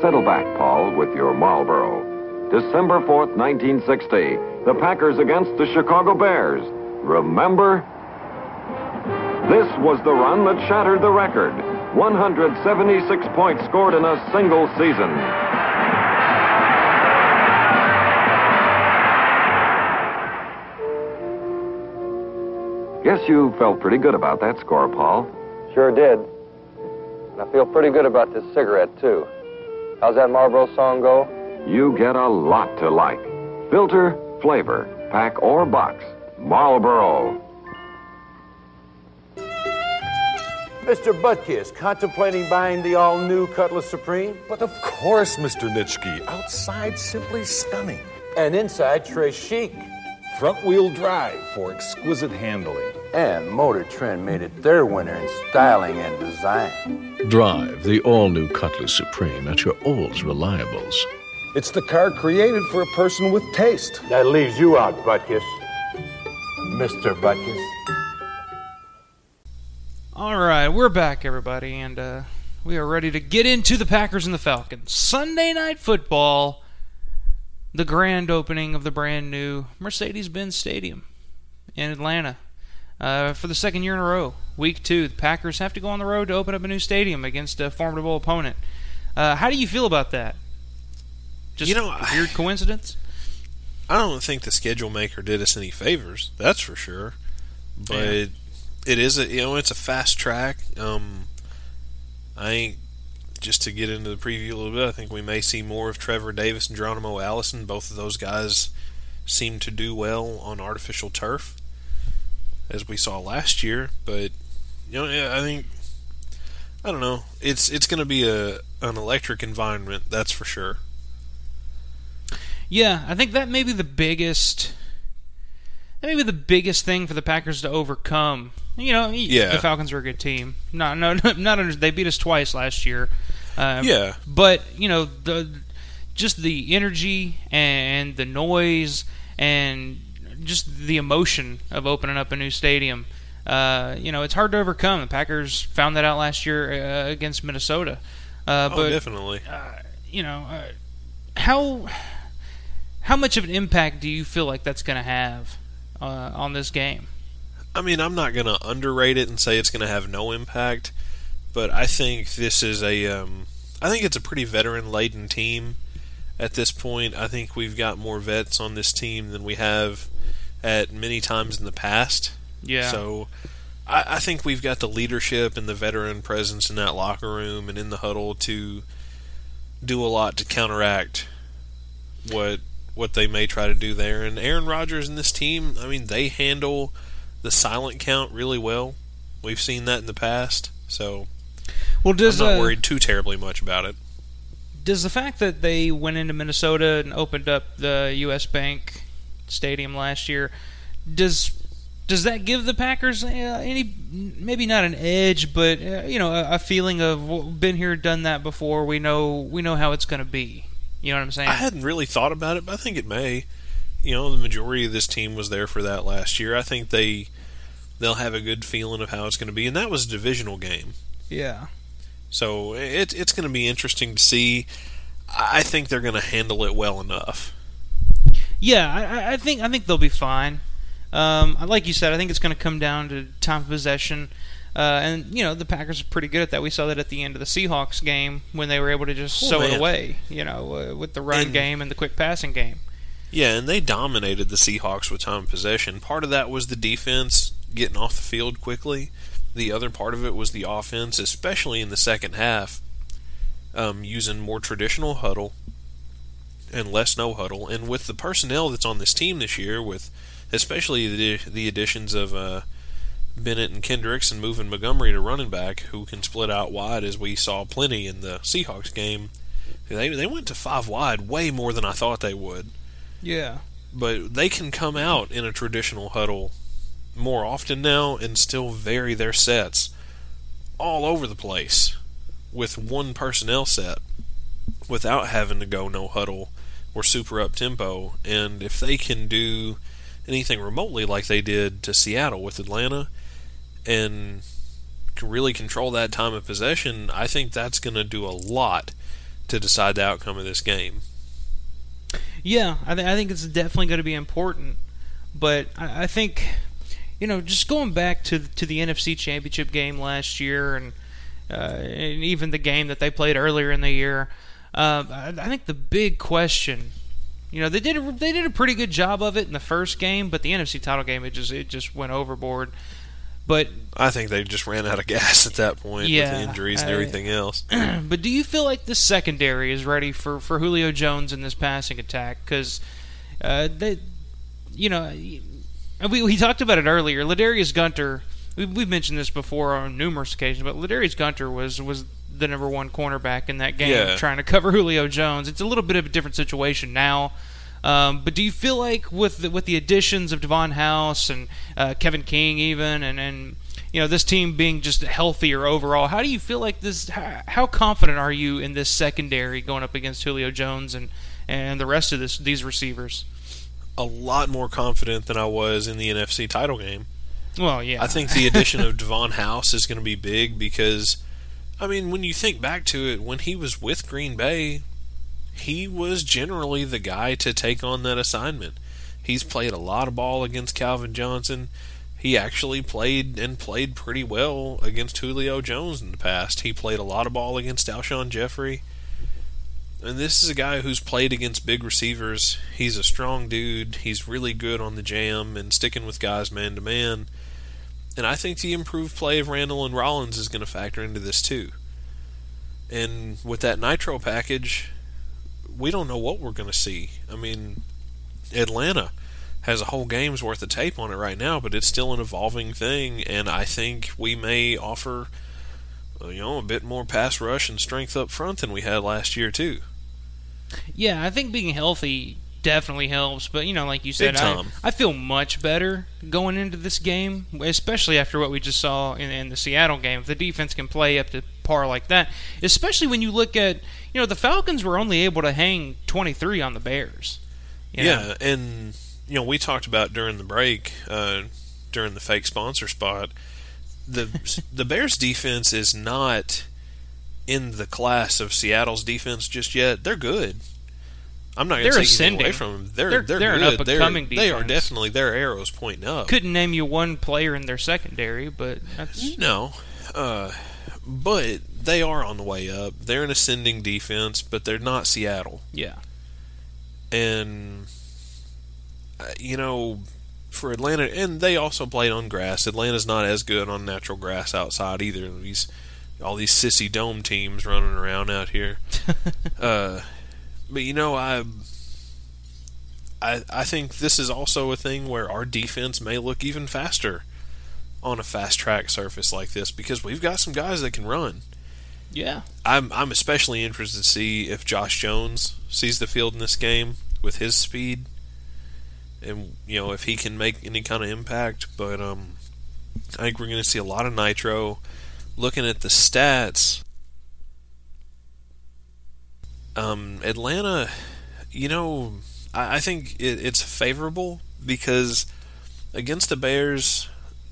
Settle back, Paul, with your Marlboro. December 4th, 1960. The Packers against the Chicago Bears. Remember? This was the run that shattered the record 176 points scored in a single season. Guess you felt pretty good about that score, Paul. Sure did. And I feel pretty good about this cigarette, too. How's that Marlboro song go? You get a lot to like. Filter, flavor, pack, or box. Marlboro. Mr. Butkus, contemplating buying the all new Cutlass Supreme? But of course, Mr. Nitschke. Outside, simply stunning. And inside, très chic. Front wheel drive for exquisite handling. And Motor Trend made it their winner in styling and design. Drive the all new Cutlass Supreme at your Olds Reliables. It's the car created for a person with taste. That leaves you out, Butkus. Mr. Butkus. All right, we're back, everybody, and uh, we are ready to get into the Packers and the Falcons. Sunday night football, the grand opening of the brand new Mercedes Benz Stadium in Atlanta. Uh, for the second year in a row, week two, the Packers have to go on the road to open up a new stadium against a formidable opponent. Uh, how do you feel about that? Just You know, a weird coincidence? I don't think the schedule maker did us any favors. That's for sure. But it is a you know it's a fast track. Um, I think just to get into the preview a little bit, I think we may see more of Trevor Davis and Geronimo Allison. Both of those guys seem to do well on artificial turf, as we saw last year. But you know, I think I don't know. It's it's going to be a an electric environment. That's for sure. Yeah, I think that may be the biggest. That may be the biggest thing for the Packers to overcome. You know, Yeah. the Falcons are a good team. Not, no, not under, they beat us twice last year. Um, Yeah. but you know the just the energy and the noise and just the emotion of opening up a new stadium. Uh, you know, it's hard to overcome. The Packers found that out last year uh, against Minnesota. Uh, oh, but definitely. you know, uh, how how much of an impact do you feel like that's going to have uh, on this game? I mean, I'm not going to underrate it and say it's going to have no impact, but I think this is a, um, I think it's a pretty veteran laden team at this point. I think we've got more vets on this team than we have at many times in the past. Yeah. So I, I think we've got the leadership and the veteran presence in that locker room and in the huddle to do a lot to counteract what what they may try to do there. And Aaron Rodgers and this team, I mean, they handle the silent count really well. We've seen that in the past, so Well, does I'm not uh, worried too terribly much about it. does the fact that they went into Minnesota and opened up the U.S. Bank Stadium last year does does that give the Packers uh, any maybe not an edge, but uh, you know a, a feeling of been here, done that before. We know we know how it's going to be. You know what I'm saying? I hadn't really thought about it, but I think it may. You know, the majority of this team was there for that last year. I think they they'll have a good feeling of how it's going to be, and that was a divisional game. yeah. So it, it's going to be interesting to see. I think they're going to handle it well enough. Yeah, I- I, think I think they'll be fine. Um, like you said, I think it's going to come down to time of possession, uh, and you know the Packers are pretty good at that. We saw that at the end of the Seahawks game when they were able to just Oh, sew it away, you know, uh, with the run And- game and the quick passing game. Yeah, and they dominated the Seahawks with time of possession. Part of that was the defense getting off the field quickly. The other part of it was the offense, especially in the second half, um, using more traditional huddle and less no huddle. And with the personnel that's on this team this year, with especially the the additions of uh, Bennett and Kendricks and moving Montgomery to running back, who can split out wide, as we saw plenty in the Seahawks game. They they went to five wide, way more than I thought they would Yeah. but they can come out in a traditional huddle more often now and still vary their sets all over the place with one personnel set without having to go no huddle or super up tempo and if they can do anything remotely like they did to Seattle with Atlanta and can really control that time of possession, I think that's going to do a lot to decide the outcome of this game. Yeah, I, th- I think it's definitely going to be important. But I, I think, you know, just going back to to the NFC Championship game last year, and, uh, and even the game that they played earlier in the year, uh, I, I think the big question you know they did a, they did a pretty good job of it in the first game, but the NFC title game it just it just went overboard. But I think they just ran out of gas at that point Yeah, with the injuries and I- everything else. but do you feel like the secondary is ready for, for Julio Jones in this passing attack? Because uh, they, you know, we we talked about it earlier. Ladarius Gunter, we, we've mentioned this before on numerous occasions, but Ladarius Gunter was was the number one cornerback in that game, Yeah. trying to cover Julio Jones. It's a little bit of a different situation now. Um, but do you feel like with the, with the additions of Davon House and uh, Kevin King, even and, and you know this team being just healthier overall, how do you feel like this? How, how confident are you in this secondary going up against Julio Jones and and the rest of this these receivers? a lot more confident than I was in the NFC title game. Well, yeah, I think the addition of Davon House is going to be big because, I mean, when you think back to it, when he was with Green Bay, he was generally the guy to take on that assignment. He's played a lot of ball against Calvin Johnson. He actually played and played pretty well against Julio Jones in the past. He played a lot of ball against Alshon Jeffery. And this is a guy who's played against big receivers. He's a strong dude. He's really good on the jam and sticking with guys man to man. And I think the improved play of Randall and Rollins is going to factor into this too. And with that Nitro package, we don't know what we're going to see. I mean, Atlanta has a whole game's worth of tape on it right now, but it's still an evolving thing. And I think we may offer, uh, you know, a bit more pass rush and strength up front than we had last year too. Yeah, I think being healthy definitely helps. But you know, like you said, I. I feel much better going into this game, especially after what we just saw in, in the Seattle game. If the defense can play up to par like that, especially when you look at you know the Falcons were only able to hang 23 on the Bears. you know? Yeah, and you know we talked about during the break, uh, during the fake sponsor spot, the the Bears defense is not in the class of Seattle's defense just yet. They're good. I'm not going to take anything away from them. They're They're- they're, they're an good. up-and-coming they're, They are definitely their arrows pointing up. Couldn't name you one player in their secondary, but that's No, uh, but they are on the way up. They're an ascending defense, but they're not Seattle. yeah. and uh, you know for Atlanta and they also played on grass. Atlanta's not as good on natural grass outside either. These all these sissy dome teams running around out here. uh, but you know I I I think this is also a thing where our defense may look even faster on a fast track surface like this because we've got some guys that can run. Yeah. I'm I'm especially interested to see if Josh Jones sees the field in this game with his speed, and you know if he can make any kind of impact. But um, I think we're going to see a lot of nitro. Looking at the stats, um, Atlanta, you know, I, I think it, it's favorable because against the Bears,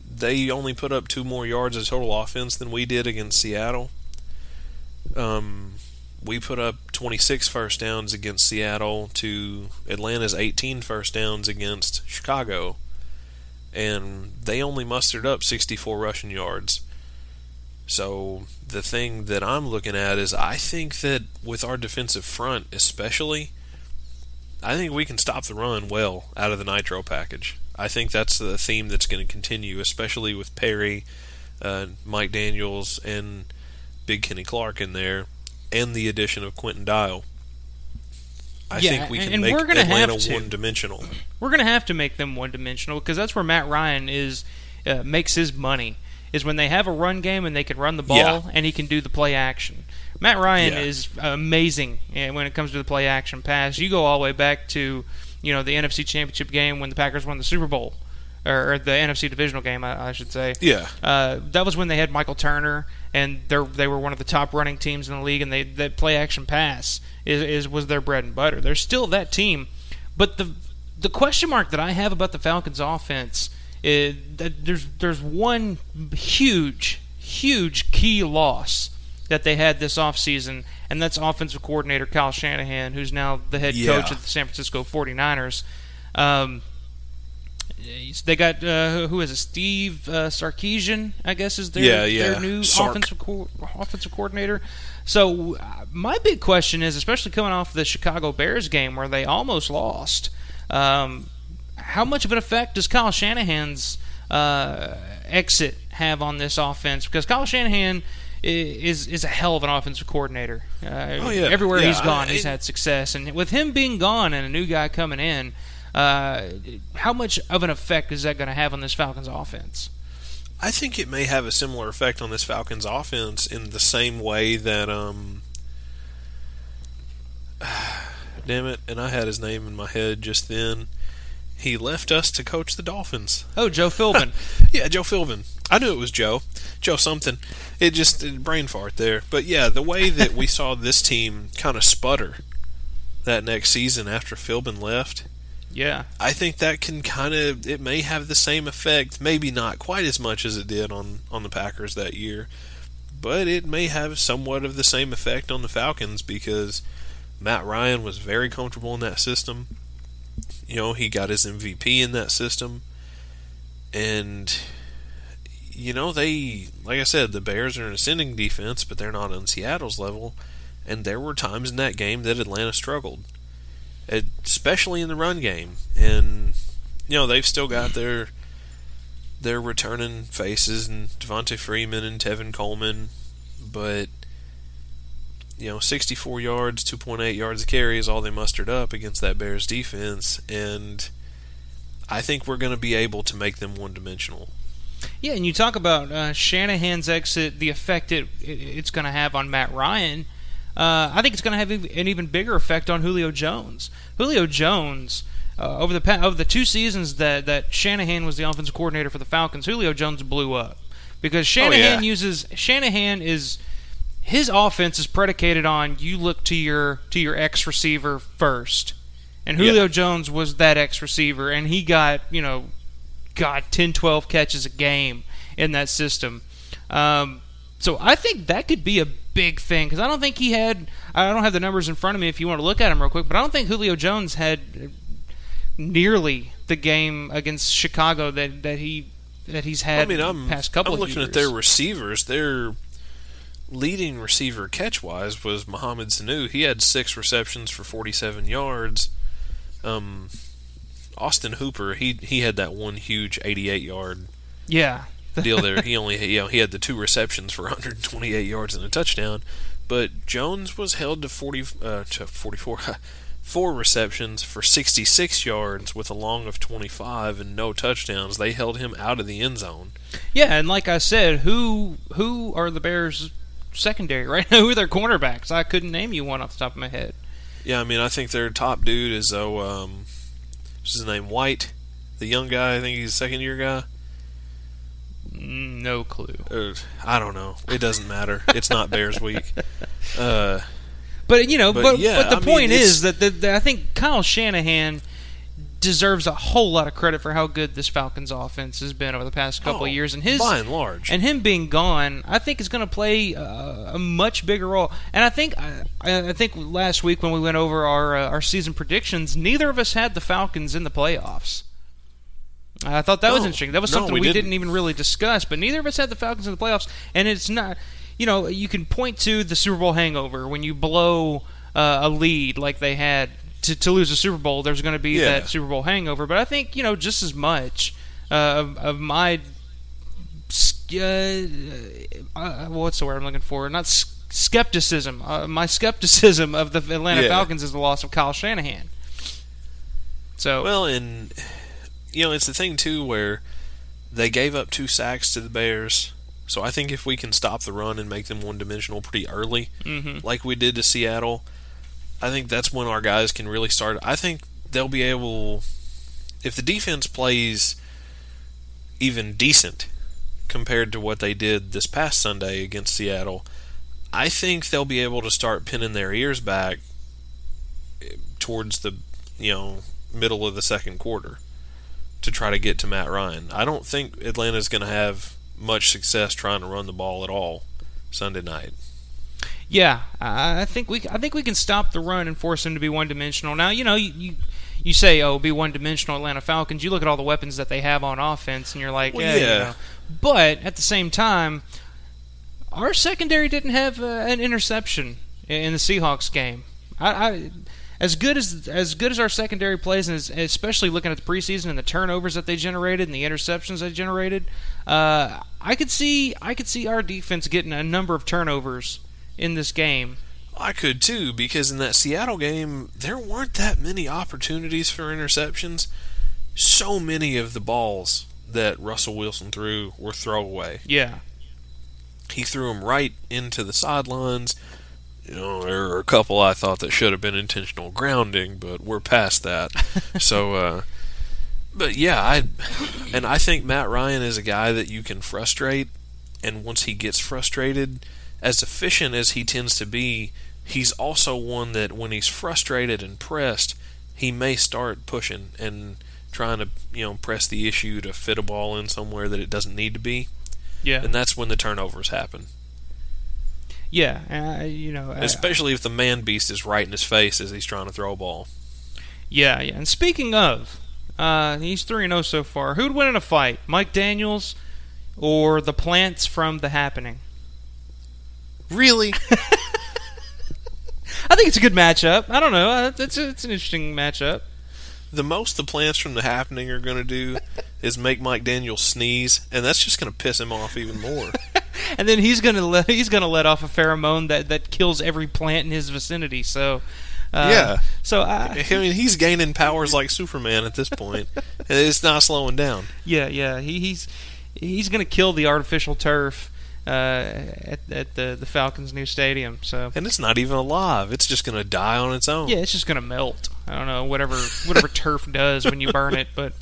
they only put up two more yards of total offense than we did against Seattle. Um, we put up 26 first downs against Seattle to Atlanta's 18 first downs against Chicago, and they only mustered up 64 rushing yards. So the thing that I'm looking at is I think that with our defensive front, especially, I think we can stop the run well out of the Nitro package. I think that's the theme that's going to continue, especially with Perry, uh, Mike Daniels, and Big Kenny Clark in there, and the addition of Quinton Dial. I Yeah, think we can and make we're gonna Atlanta have to. one-dimensional. We're going to have to make them one dimensional because that's where Matt Ryan is uh, makes his money is when they have a run game and they can run the ball Yeah. and he can do the play action. Matt Ryan Yeah. is amazing uh, when it comes to the play action pass. You go all the way back to you know the NFC Championship game when the Packers won the Super Bowl or, or the NFC divisional game, I, I should say. Yeah. Uh, that was when they had Michael Turner, and they they were one of the top running teams in the league, and they that play action pass is, is was their bread and butter. They're still that team, but the the question mark that I have about the Falcons' offense is that there's there's one huge huge key loss that they had this offseason, and that's offensive coordinator Kyle Shanahan, who's now the head Yeah. coach of the San Francisco 49ers. Um, they got uh, who is it? Steve uh, Sarkisian, I guess, is their Yeah, yeah. their new Sark. offensive co- offensive coordinator. So uh, my big question is, especially coming off the Chicago Bears game where they almost lost, um, how much of an effect does Kyle Shanahan's uh, exit have on this offense? Because Kyle Shanahan is is a hell of an offensive coordinator. Uh, Oh, yeah. Everywhere Yeah, he's gone, I- he's had success, and with him being gone and a new guy coming in. Uh, how much of an effect is that going to have on this Falcons offense? I think it may have a similar effect on this Falcons offense in the same way that um damn it, and I had his name in my head just then. He left us to coach the Dolphins. Oh, Joe Philbin. yeah, Joe Philbin. I knew it was Joe. Joe something. It just it brain fart there. But yeah, the way that we saw this team kind of sputter that next season after Philbin left, yeah. I think that can kind of it may have the same effect, maybe not quite as much as it did on on the Packers that year, but it may have somewhat of the same effect on the Falcons because Matt Ryan was very comfortable in that system. You know, he got his MVP in that system. And you know, they like I said, the Bears are an ascending defense, but they're not on Seattle's level. And there were times in that game that Atlanta struggled especially in the run game. And you know they've still got their their returning faces and Devonta Freeman and Tevin Coleman, but you know 64 yards, 2.8 yards a carry is all they mustered up against that Bears defense, and I think we're going to be able to make them one dimensional. Yeah, and you talk about uh, Shanahan's exit, the effect it, it it's going to have on Matt Ryan. Uh, I think it's going to have an even bigger effect on Julio Jones. Julio Jones, uh, over the over the two seasons that, that Shanahan was the offensive coordinator for the Falcons, Julio Jones blew up because Shanahan yeah. uses Shanahan is his offense is predicated on you look to your to your X receiver first, and Julio Yeah. Jones was that X receiver, and he got you know got 10, 12 catches a game in that system. Um, so I think that could be a big thing because I don't think he had. I don't have the numbers in front of me if you want to look at them real quick, but I don't think Julio Jones had nearly the game against Chicago that, that he that he's had I mean, I'm past couple I'm looking years. at their receivers. Their leading receiver catch wise was Mohamed Sanu. He had six receptions for 47 yards. Um, Austin Hooper, he he had that one huge 88 yard yeah. Deal there. He only you know he had the two receptions for 128 yards and a touchdown, but Jones was held to 40 uh, to 44 four receptions for 66 yards with a long of 25 and no touchdowns. They held him out of the end zone. Yeah, and like I said, who who are the Bears secondary right now? Who are their cornerbacks? I couldn't name you one off the top of my head. Yeah, I mean, I think their top dude is oh, um, what's his name? White, the young guy. I think he's a second year guy. Mm, No clue. I don't know. It doesn't matter. It's not Bears week. Uh, But you know, But, but, yeah, but the I point it's- is that, the, that I think Kyle Shanahan deserves a whole lot of credit for how good this Falcons offense has been over the past couple Oh, of years, and his by and large. and him being gone, I think is going to play uh, a much bigger role. And I think I, I think last week when we went over our uh, our season predictions, neither of us had the Falcons in the playoffs. I thought that was interesting. That was No, something we we, didn't. didn't even really discuss. But neither of us had the Falcons in the playoffs, and it's not. You know, you can point to the Super Bowl hangover when you blow uh, a lead like they had to, to lose a Super Bowl. There's going to be Yeah. that Super Bowl hangover. But I think you know just as much uh, of, of my uh, uh, what's the word I'm looking for? Not s- skepticism. Uh, my skepticism of the Atlanta Yeah. Falcons is the loss of Kyle Shanahan. So Well, and you know, it's the thing too where they gave up two sacks to the Bears. So I think if we can stop the run and make them one-dimensional pretty early, Mhm. like we did to Seattle, I think that's when our guys can really start. I think they'll be able, if the defense plays even decent compared to what they did this past Sunday against Seattle, I think they'll be able to start pinning their ears back towards the you know middle of the second quarter to try to get to Matt Ryan. I don't think Atlanta's going to have much success trying to run the ball at all Sunday night. Yeah, I I think we I think we can stop the run and force them to be one dimensional. Now, you know, you, you you say, "Oh, be one dimensional Atlanta Falcons." You look at all the weapons that they have on offense, and you're like, Well, yeah. you know. But at the same time, our secondary didn't have uh, an interception in in the Seahawks game. I, I as good as as good as our secondary plays, and as, especially looking at the preseason and the turnovers that they generated and the interceptions they generated, uh, I could see I could see our defense getting a number of turnovers in this game. I could too, because in that Seattle game, there weren't that many opportunities for interceptions. So many of the balls that Russell Wilson threw were throwaway. Yeah. He threw them right into the sidelines. You know, there are a couple I thought that should have been intentional grounding, but we're past that. so, uh, but yeah, I and I think Matt Ryan is a guy that you can frustrate, and once he gets frustrated, as efficient as he tends to be, he's also one that when he's frustrated and pressed, he may start pushing and trying to you know press the issue to fit a ball in somewhere that it doesn't need to be. Yeah. and that's when the turnovers happen. Yeah, uh, you know, uh, Especially if the man beast is right in his face as he's trying to throw a ball. yeah, yeah. And speaking of, uh, he's three and zero so far. Who'd win in a fight, Mike Daniels or the plants from The Happening? Really? I think it's a good matchup. I don't know. Uh, It's a, it's an interesting matchup. The most the plants from the happening are going to do is make Mike Daniels sneeze, and that's just going to piss him off even more. And then he's gonna let, he's gonna let off a pheromone that, that kills every plant in his vicinity. So uh, yeah. So I, I mean, he's gaining powers like Superman at this point, and it's not slowing down. Yeah, yeah. He, he's he's going to kill the artificial turf at, at the the Falcons' new stadium. So And it's not even alive; it's just going to die on its own. yeah, it's just going to melt. I don't know whatever whatever turf does when you burn it, but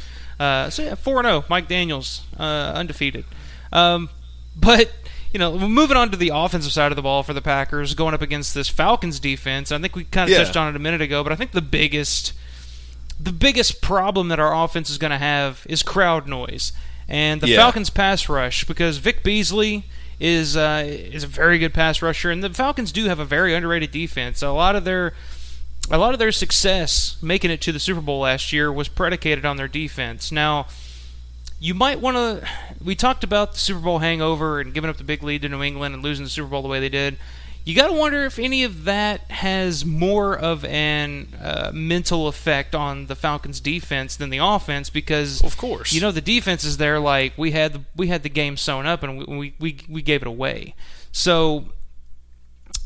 uh, so yeah, four and zero. Mike Daniels uh, undefeated. Um, but you know, moving on to the offensive side of the ball for the Packers, going up against this Falcons defense. I think we kind of Yeah. touched on it a minute ago, but I think the biggest the biggest problem that our offense is going to have is crowd noise and the Yeah. Falcons pass rush because Vic Beasley is uh, is a very good pass rusher and the Falcons do have a very underrated defense. A lot of their a lot of their success making it to the Super Bowl last year was predicated on their defense. Now, you might want to. We talked about the Super Bowl hangover and giving up the big lead to New England and losing the Super Bowl the way they did. You got to wonder if any of that has more of an uh, mental effect on the Falcons' defense than the offense, because Of course. you know the defense is there like we had the, we had the game sewn up and we we, we, gave it away. So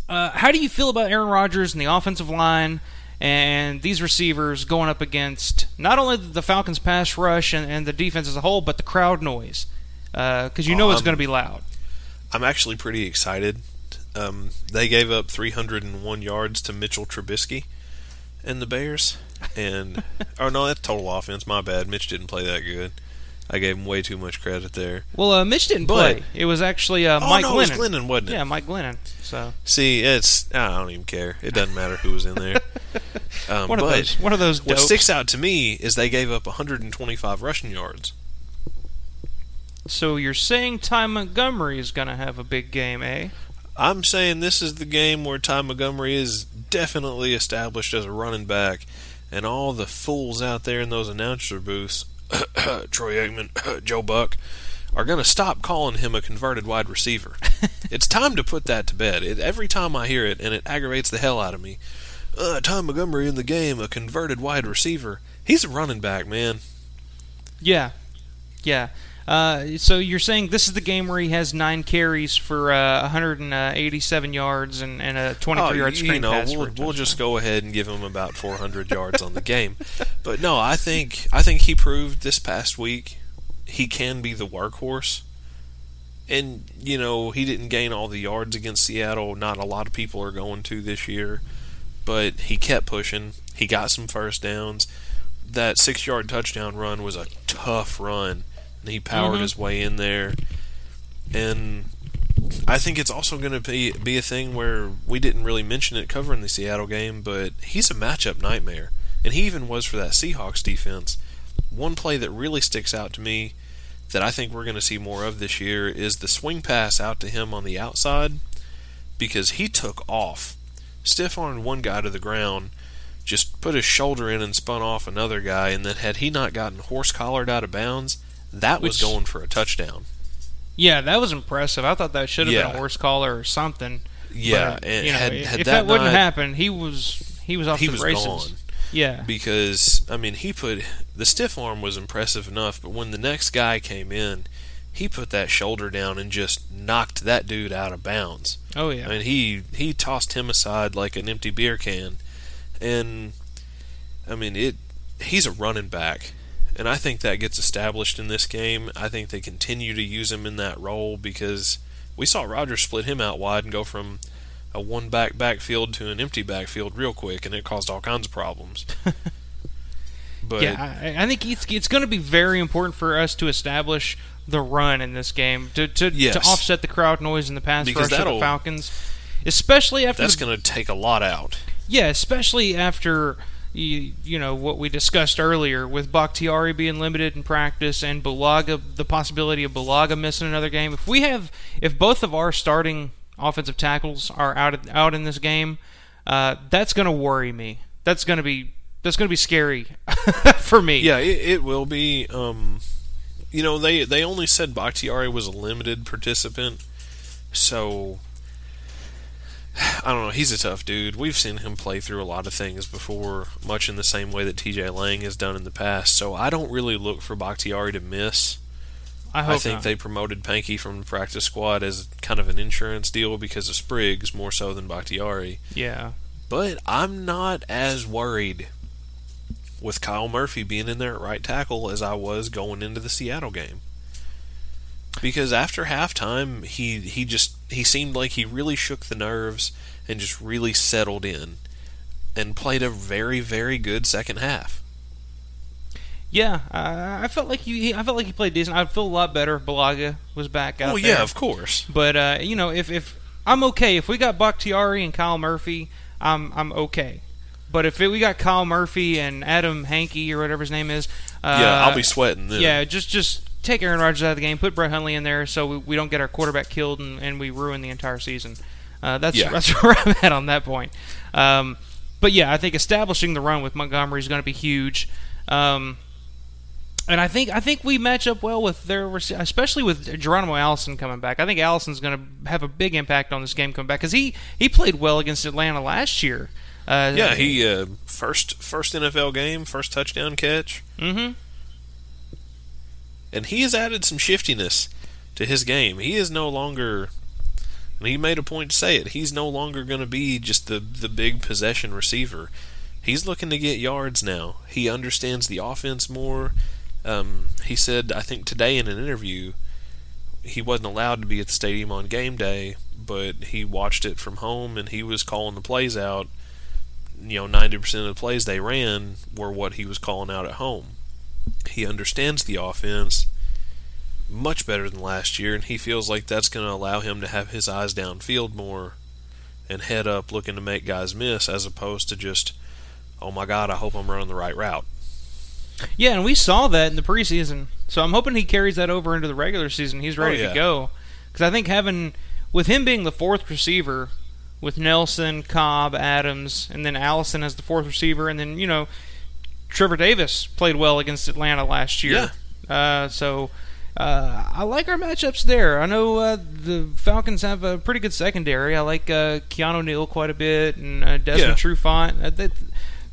uh, how do you feel about Aaron Rodgers and the offensive line and these receivers going up against not only the Falcons' pass rush and, and the defense as a whole, but the crowd noise? Because you know it's Um, going to be loud. I'm actually pretty excited. Um, they gave up 301 yards to Mitchell Trubisky and the Bears, and oh no, that's total offense. My bad. Mitch didn't play that good. I gave him way too much credit there. Well, uh, Mitch didn't But- play. It was actually uh, Oh, Mike no, it was Glennon. Glennon, wasn't it? Yeah, Mike Glennon. So See, it's I don't even care. It doesn't matter who was in there. Um, One of those- one of those What sticks out to me is they gave up 125 rushing yards. So you're saying Ty Montgomery is going to have a big game, eh? I'm saying this is the game where Ty Montgomery is definitely established as a running back, and all the fools out there in those announcer booths, Troy Aikman, Joe Buck, are going to stop calling him a converted wide receiver. it's time to put that to bed. It, every time I hear it, and it aggravates the hell out of me. Uh, Ty Montgomery in the game, a converted wide receiver. He's a running back, man. Yeah, yeah. Uh, so you're saying this is the game where he has nine carries for uh, 187 yards and, and a 23 Oh, yard you know, pass. we'll, we'll just go ahead and give him about 400 yards on the game. But no, I think I think he proved this past week he can be the workhorse. And you know, he didn't gain all the yards against Seattle. Not a lot of people are going to this year, but he kept pushing. He got some first downs. That six-yard touchdown run was a tough run, he powered Mhm. his way in there. And I think it's also going to be be a thing where we didn't really mention it covering the Seattle game, but he's a matchup nightmare, and he even was for that Seahawks defense. One play that really sticks out to me that I think we're going to see more of this year is the swing pass out to him on the outside because he took off. Stiff armed one guy to the ground, just put his shoulder in and spun off another guy, and then had he not gotten horse collared out of bounds, that was going for a touchdown. Yeah, that was impressive. I thought that should have been a horse collar or something. Yeah, But, and you know, had- if had if that that, wouldn't not- happen, he was he was off he the was races. gone. Yeah, because I mean he put the stiff arm was impressive enough, but when the next guy came in, he put that shoulder down and just knocked that dude out of bounds. Oh yeah. I mean he he tossed him aside like an empty beer can, and I mean it. He's a running back, and I think that gets established in this game. I think they continue to use him in that role because we saw Rodgers split him out wide and go from a one back backfield to an empty backfield real quick, and it caused all kinds of problems. but yeah, I, I think it's it's going to be very important for us to establish the run in this game to to, Yes. to offset the crowd noise in the pass Because rush of the Falcons, especially after that's going to take a lot out. Yeah, especially after you, you know what we discussed earlier with Bakhtiari being limited in practice and Bulaga, the possibility of Bulaga missing another game. If we have, if both of our starting offensive tackles are out of, out in this game, uh, that's going to worry me. That's going to be that's going to be scary for me. Yeah, it, it will be. Um, you know, they they only said Bakhtiari was a limited participant, so I don't know. He's a tough dude. We've seen him play through a lot of things before, much in the same way that T.J. Lang has done in the past. So I don't really look for Bakhtiari to miss. I hope think not. they promoted Pankey from the practice squad as kind of an insurance deal because of Spriggs more so than Bakhtiari. Yeah. But I'm not as worried with Kyle Murphy being in there at right tackle as I was going into the Seattle game. Because after halftime, he he just he seemed like he really shook the nerves and just really settled in and played a very very good second half. Yeah, I I felt like he I felt like he played decent. I feel a lot better if Bulaga was back out Oh there. yeah, of course. But uh, you know, if if I'm okay if we got Bakhtiari and Kyle Murphy, I'm I'm okay. But if it, we got Kyle Murphy and Adam Hankey or whatever his name is, uh, yeah, I'll be sweating then. Yeah, just just take Aaron Rodgers out of the game, put Brett Hundley in there, so we, we don't get our quarterback killed and, and we ruin the entire season. Uh, that's Yeah. that's where I'm at on that point. Um, but yeah, I think establishing the run with Montgomery is going to be huge. Um, and I think I think we match up well with their, especially with Geronimo Allison coming back. I think Allison's going to have a big impact on this game coming back because he he played well against Atlanta last year. Uh, Yeah, he uh, first first NFL game, first touchdown catch, Mm-hmm. And he has added some shiftiness to his game. He is no longer, and he made a point to say it. He's no longer going to be just the the big possession receiver. He's looking to get yards now. He understands the offense more. Um, he said, I think today in an interview, he wasn't allowed to be at the stadium on game day, but he watched it from home and he was calling the plays out you know, 90% of the plays they ran were what he was calling out at home. He understands the offense much better than last year, and he feels like that's going to allow him to have his eyes downfield more and head up looking to make guys miss as opposed to just, oh my God, I hope I'm running the right route. Yeah, and we saw that in the preseason. So I'm hoping he carries that over into the regular season. He's oh, ready Oh, yeah. to go. Because I think having, with him being the fourth receiver, with Nelson, Cobb, Adams, and then Allison as the fourth receiver, and then, you know, Trevor Davis played well against Atlanta last year. Uh, so uh, I like our matchups there. I know uh, the Falcons have a pretty good secondary. I like uh, Keanu Neal quite a bit and uh, Desmond Yeah. Trufant. Uh, that,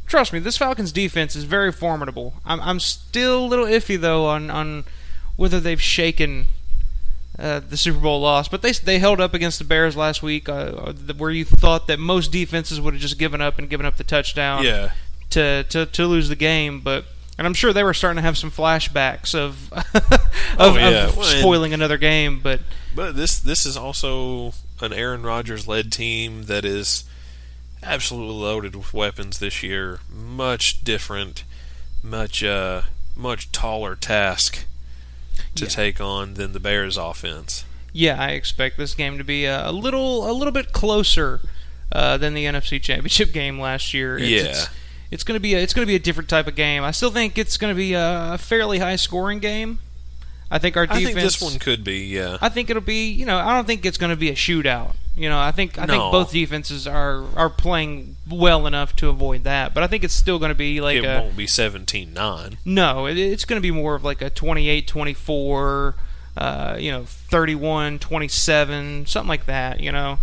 trust me, this Falcons defense is very formidable. I'm, I'm still a little iffy though on, on whether they've shaken uh, the Super Bowl loss, but they they held up against the Bears last week, uh, where you thought that most defenses would have just given up and given up the touchdown Yeah. To, to to lose the game. But and I'm sure they were starting to have some flashbacks of of, Oh, yeah. of Well, and- spoiling another game. But But this this is also an Aaron Rodgers led team that is absolutely loaded with weapons this year. Much different, much uh, much taller task to Yeah. take on than the Bears offense. yeah, I expect this game to be a, a little a little bit closer uh, than the NFC Championship game last year. It's, Yeah. it's, it's going to be a, it's to be a different type of game. I still think it's going to be a, fairly high scoring game. I think our defense. I think this one could be, yeah. I think it'll be. You know, I don't think it's going to be a shootout. You know, I think I No. think both defenses are are playing well enough to avoid that. But I think it's still going to be like it a won't be 17-9. no. It, it's going to be more of like a 28-24, uh, you know, 31-27, something like that. You know,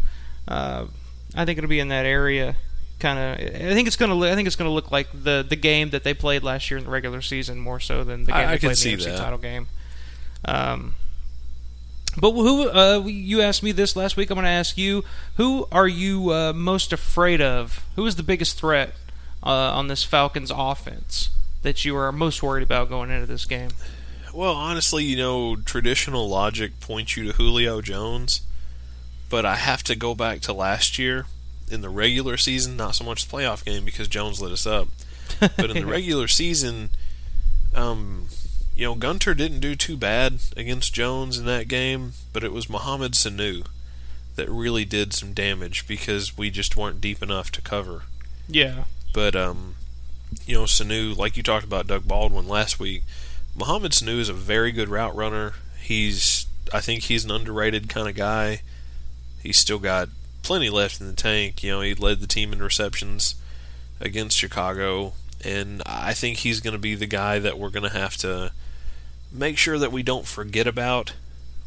uh, I think it'll be in that area. Kind of. I think it's going to. I think it's to look like the the game that they played last year in the regular season more so than the game I- I they could played in the NFC title game. Um, but who? Uh, you asked me this last week. I'm going to ask you: Who are you uh, most afraid of? Who is the biggest threat uh, on this Falcons offense that you are most worried about going into this game? Well, honestly, you know, traditional logic points you to Julio Jones, but I have to go back to last year in the regular season, not so much the playoff game because Jones lit us up. But in the regular season, um, you know, Gunter didn't do too bad against Jones in that game, but it was Mohamed Sanu that really did some damage because we just weren't deep enough to cover. Yeah. But um, you know, Sanu, like you talked about Doug Baldwin last week, Mohamed Sanu is a very good route runner. He's, I think he's an underrated kind of guy. He's still got plenty left in the tank. You know, he led the team in receptions against Chicago, and I think he's going to be the guy that we're going to have to make sure that we don't forget about,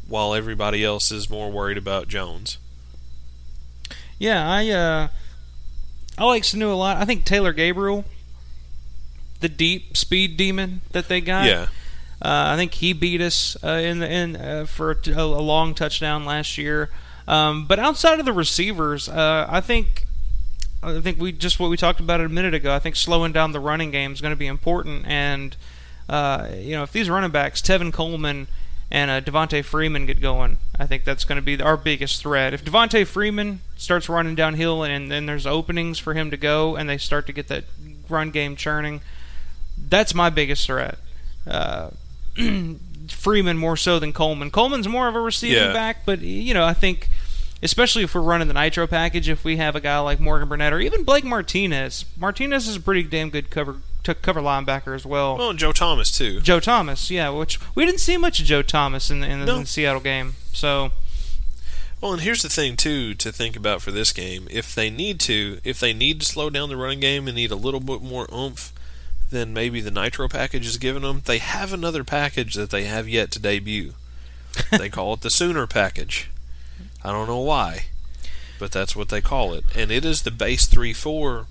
while everybody else is more worried about Jones. Yeah, I uh, I like Sanu a lot. I think Taylor Gabriel, the deep speed demon that they got. Yeah. Uh, I think he beat us uh, in the in uh, for a, t- a long touchdown last year. Um, but outside of the receivers, uh, I think I think we just what we talked about a minute ago. I think slowing down the running game is going to be important. And uh, you know, if these running backs, Tevin Coleman and uh, Devonta Freeman get going, I think that's going to be our biggest threat. If Devonta Freeman starts running downhill and then there's openings for him to go, and they start to get that run game churning, that's my biggest threat. Uh, Freeman more so than Coleman. Coleman's more of a receiving Yeah. back, but you know, I think especially if we're running the nitro package, if we have a guy like Morgan Burnett or even Blake Martinez, Martinez is a pretty damn good cover to cover linebacker as well. Well, and Joe Thomas too. Joe Thomas, yeah, which we didn't see much of Joe Thomas in the, in the, No. in the Seattle game. So Well, and here's the thing too to think about for this game. If they need to, if they need to slow down the running game and need a little bit more oomph than maybe the Nitro package is giving them, they have another package that they have yet to debut. they call it the Sooner package. I don't know why, but that's what they call it, and it is the base three four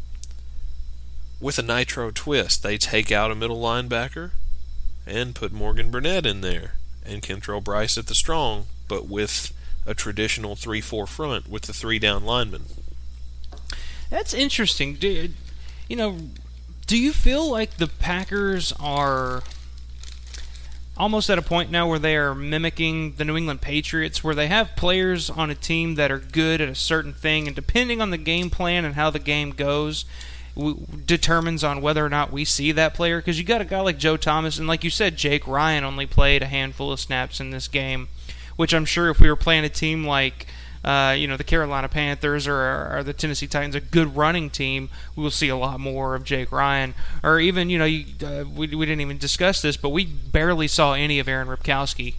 with a Nitro twist. They take out a middle linebacker and put Morgan Burnett in there and Kentrell Brice at the strong, but with a traditional 3 4 front with the three down linemen. That's interesting. Do, you know, do you feel like the Packers are almost at a point now where they are mimicking the New England Patriots, where they have players on a team that are good at a certain thing, and depending on the game plan and how the game goes, determines on whether or not we see that player? Because you got a guy like Joe Thomas, and like you said, Jake Ryan only played a handful of snaps in this game, which I'm sure if we were playing a team like uh, you know, the Carolina Panthers or, or the Tennessee Titans, a good running team, we will see a lot more of Jake Ryan. Or even, you know, you, uh, we, we didn't even discuss this, but we barely saw any of Aaron Ripkowski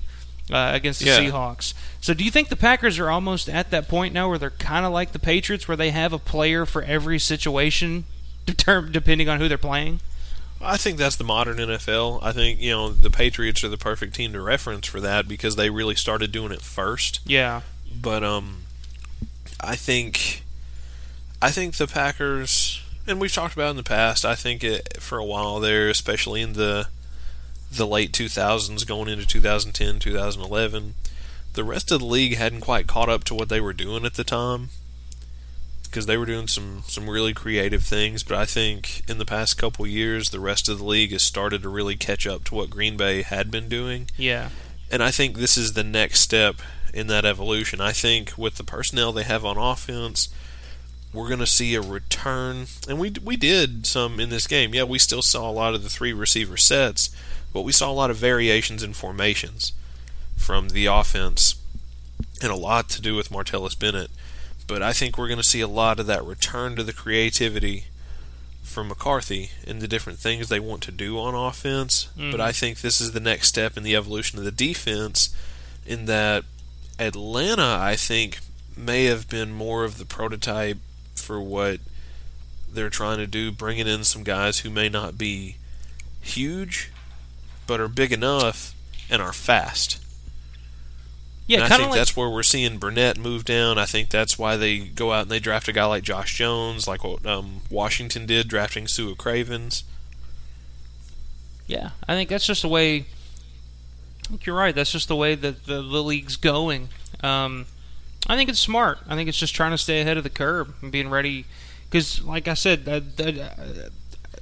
uh, against the Yeah. Seahawks. So do you think the Packers are almost at that point now where they're kind of like the Patriots, where they have a player for every situation, depending on who they're playing? I think that's the modern NFL. I think, you know, the Patriots are the perfect team to reference for that because they really started doing it first. Yeah. But um I think I think the Packers and we've talked about it in the past, I think it for a while there, especially in the the late 2000s going into 2010, 2011, the rest of the league hadn't quite caught up to what they were doing at the time because they were doing some some really creative things, but I think in the past couple years the rest of the league has started to really catch up to what Green Bay had been doing. Yeah. And I think this is the next step in that evolution. I think with the personnel they have on offense, we're going to see a return. And we we did some in this game. Yeah, we still saw a lot of the three receiver sets, but we saw a lot of variations in formations from the offense and a lot to do with Martellus Bennett. But I think we're going to see a lot of that return to the creativity from McCarthy and the different things they want to do on offense, Mhm. but I think this is the next step in the evolution of the defense. In that Atlanta, I think, may have been more of the prototype for what they're trying to do, bringing in some guys who may not be huge, but are big enough and are fast. Yeah, And I think like that's where we're seeing Burnett move down. I think that's why they go out and they draft a guy like Josh Jones, like what um, Washington did, drafting Su'a Cravens. Yeah, I think that's just the way. I think you're right. That's just the way that the, the league's going. Um, I think it's smart. I think it's just trying to stay ahead of the curve and being ready. Because, like I said, uh,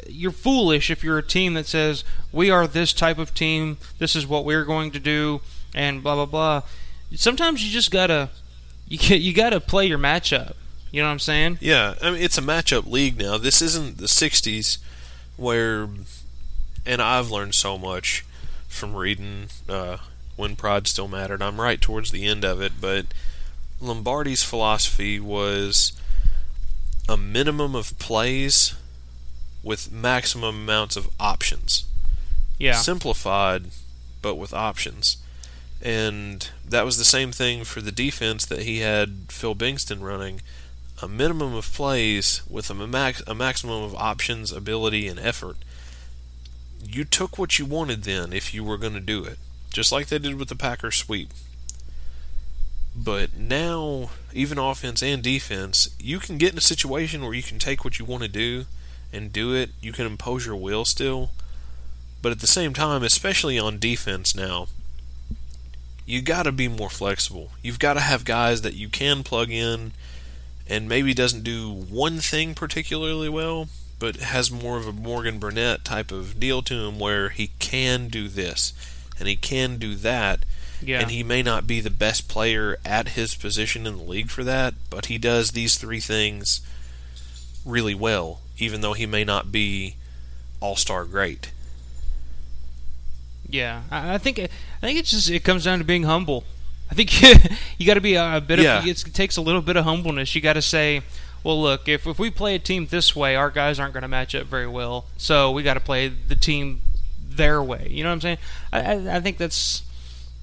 you're foolish if you're a team that says we are this type of team. This is what we're going to do, and blah blah blah. Sometimes you just gotta you you gotta play your matchup. You know what I'm saying? Yeah, I mean it's a matchup league now. This isn't the '60s where, and I've learned so much from reading uh, when Pride Still Mattered. I'm right towards the end of it, but Lombardi's philosophy was a minimum of plays with maximum amounts of options. Yeah. Simplified, but with options. And that was the same thing for the defense that he had Phil Bengtson running. A minimum of plays with a, max, a maximum of options, ability, and effort. You took what you wanted then if you were going to do it. Just like they did with the Packers sweep. But now, even offense and defense, you can get in a situation where you can take what you want to do and do it. You can impose your will still. But at the same time, especially on defense now, you got to be more flexible. You've got to have guys that you can plug in and maybe doesn't do one thing particularly well, but has more of a Morgan Burnett type of deal to him where he can do this and he can do that. Yeah. And he may not be the best player at his position in the league for that, but he does these three things really well, even though he may not be all star great. Yeah, I think I think it's just it comes down to being humble. I think you got to be a, a bit Yeah. of it takes a little bit of humbleness. You got to say, well, look, if if we play a team this way, our guys aren't going to match up very well. So we got to play the team their way. You know what I'm saying? I I, I think that's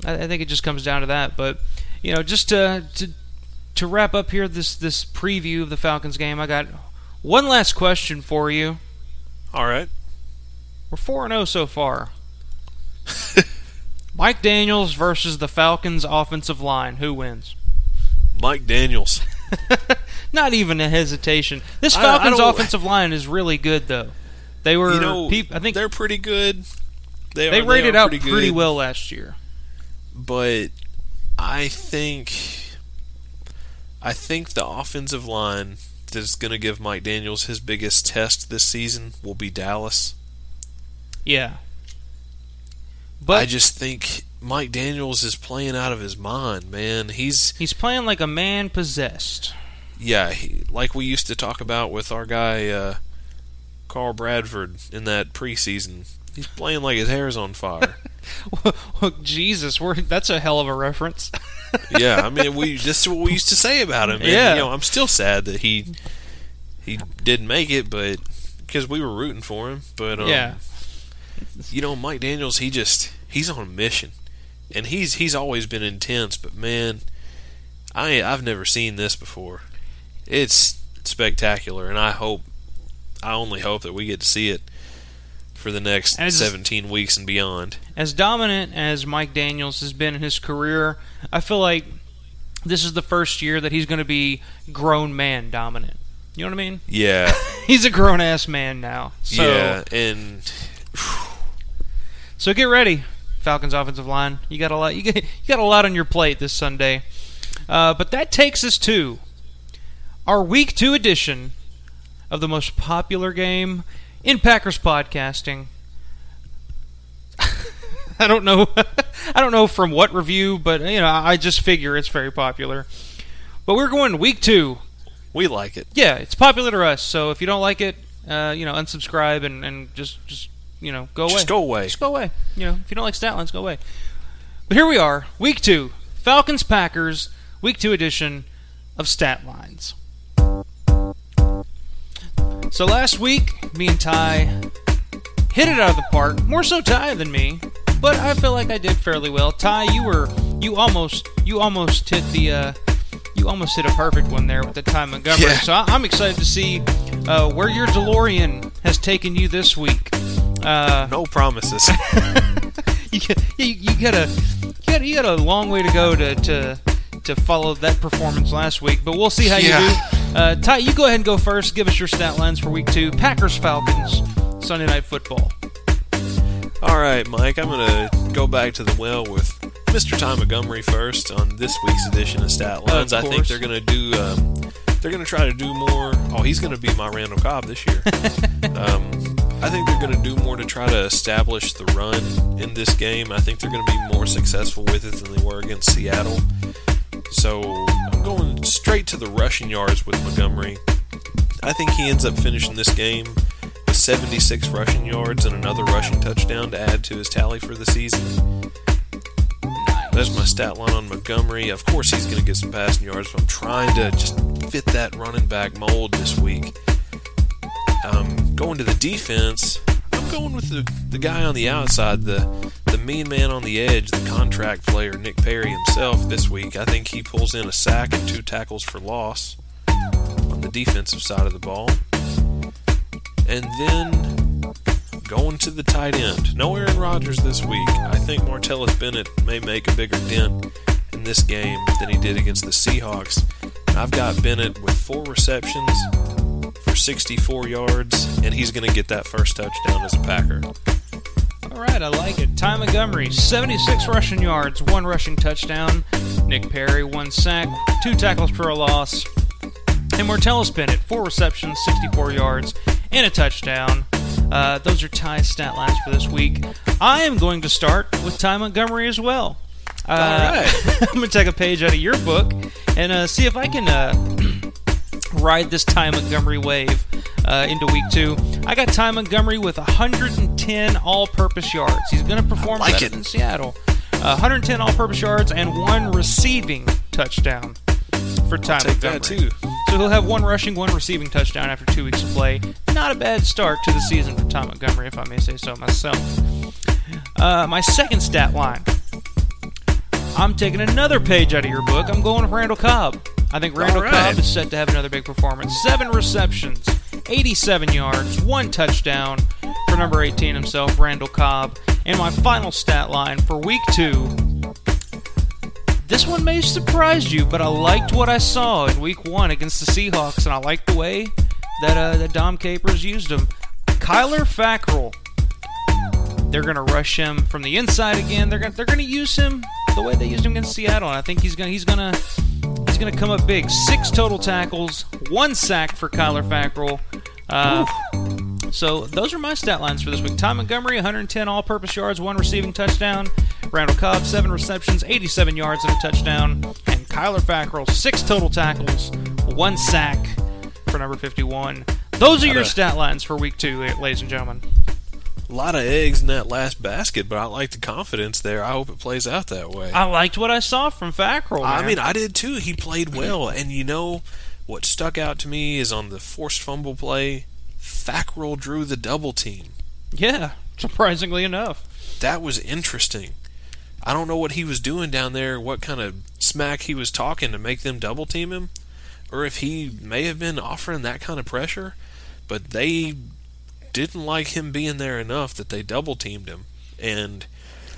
I, I think it just comes down to that. But you know, just to to to wrap up here this this preview of the Falcons game, I got one last question for you. All right. We're 4 0 so far. Mike Daniels versus the Falcons offensive line. Who wins? Mike Daniels. Not even a hesitation. This I- I Falcons offensive line is really good, though. They were, you know, peop- I think they're pretty good. They, they are, rated they out pretty, pretty well last year. but I think I think the offensive line that's going to give Mike Daniels his biggest test this season will be Dallas. Yeah. But I just think Mike Daniels is playing out of his mind, man. He's he's playing like a man possessed. Yeah, he, like we used to talk about with our guy uh, Carl Bradford in that preseason. He's playing like his hair's on fire. Jesus, we're, that's a hell of a reference. yeah, I mean, we this is what we used to say about him. And, Yeah. you know, I'm still sad that he he didn't make it, but because we were rooting for him. But um, Yeah. you know, Mike Daniels, he just he's on a mission, and he's he's always been intense. But man, I I've never seen this before. It's spectacular, and I hope I only hope that we get to see it for the next As- 17 weeks and beyond. as dominant as Mike Daniels has been in his career, I feel like this is the first year that he's going to be grown man dominant. You know what I mean? Yeah, He's a grown ass man now. So, yeah, and so get ready, Falcons offensive line. You got a lot. You got, you got a lot on your plate this Sunday. Uh, but that takes us to our Week Two edition of the most popular game in Packers podcasting. I don't know. I don't know from what review, but you know, I just figure it's very popular. But we're going week two. we like it. Yeah, it's popular to us. So if you don't like it, uh, you know, unsubscribe and, and just just you know go away. Just go away. Just go away. You know, if you don't like stat lines, go away. But here we are, week two, Falcons Packers, week two edition of stat lines. So last week, me and Ty hit it out of the park. More so Ty than me, but I feel like I did fairly well. Ty, you were you almost you almost hit the uh, you almost hit a perfect one there with the Ty Montgomery. Yeah. So I- I'm excited to see uh, where your DeLorean has taken you this week. Uh, No promises. you, got- you, you got a you got, you got a long way to go to, to to follow that performance last week, but we'll see how Yeah. you do. Uh, Ty, you go ahead and go first. Give us your stat lines for week two. Packers Falcons Sunday Night Football. All right, Mike, I'm going to go back to the well with Mr. Ty Montgomery first on this week's edition of Stat Lines. I think they're going to do. Um, they're going to try to do more. Oh, he's going to be my Randall Cobb this year. um, I think they're going to do more to try to establish the run in this game. I think they're going to be more successful with it than they were against Seattle. So I'm going straight to the rushing yards with Montgomery. I think he ends up finishing this game with 76 rushing yards and another rushing touchdown to add to his tally for the season. That's my stat line on Montgomery. Of course, he's going to get some passing yards, but I'm trying to just fit that running back mold this week. Um, going to the defense, I'm going with the, the guy on the outside, the the mean man on the edge, the contract player, Nick Perry himself this week. I think he pulls in a sack and two tackles for loss on the defensive side of the ball. And then going to the tight end. No Aaron Rodgers this week. I think Martellus Bennett may make a bigger dent in this game than he did against the Seahawks. I've got Bennett with four receptions for 64 yards, and he's going to get that first touchdown as a Packer. All right, I like it. Ty Montgomery, 76 rushing yards, one rushing touchdown. Nick Perry, one sack, two tackles for a loss. And Martellus Bennett, four receptions, 64 yards, and a touchdown. Uh, those are Ty's stat lines for this week. I am going to start with Ty Montgomery as well. Uh, All right. I'm going to take a page out of your book and uh, see if I can uh, ride this Ty Montgomery wave uh, into week two. I got Ty Montgomery with 110 all-purpose yards. He's going to perform I like better it. than Seattle. Uh, 110 all-purpose yards and one receiving touchdown for Ty Take Montgomery. too. So he'll have one rushing, one receiving touchdown after two weeks of play. Not a bad start to the season for Ty Montgomery, if I may say so myself. Uh, my second stat line. I'm taking another page out of your book. I'm going with Randall Cobb. I think Randall All right. Cobb is set to have another big performance. Seven receptions, 87 yards, one touchdown for number 18 himself, Randall Cobb. And my final stat line for week two this one may surprise you, but I liked what I saw in Week One against the Seahawks, and I liked the way that uh, that Dom Capers used him. Kyler Fackrell. They're gonna rush him from the inside again. They're gonna they're gonna use him the way they used him against Seattle, and I think he's gonna he's gonna he's gonna come up big. Six total tackles, one sack for Kyler Fackrell. Uh, so those are my stat lines for this week. Ty Montgomery, 110 all-purpose yards, one receiving touchdown. Randall Cobb, seven receptions, 87 yards and a touchdown. And Kyler Fackrell, six total tackles, one sack for number 51. Those are your stat lines for week two, ladies and gentlemen. A lot of eggs in that last basket, but I like the confidence there. I hope it plays out that way. I liked what I saw from Fackrell. I mean, I did too. He played well, and you know what stuck out to me is on the forced fumble play, Fackrell drew the double team. yeah, surprisingly enough. That was interesting. I don't know what he was doing down there, what kind of smack he was talking to make them double team him, or if he may have been offering that kind of pressure, but they didn't like him being there enough that they double teamed him. And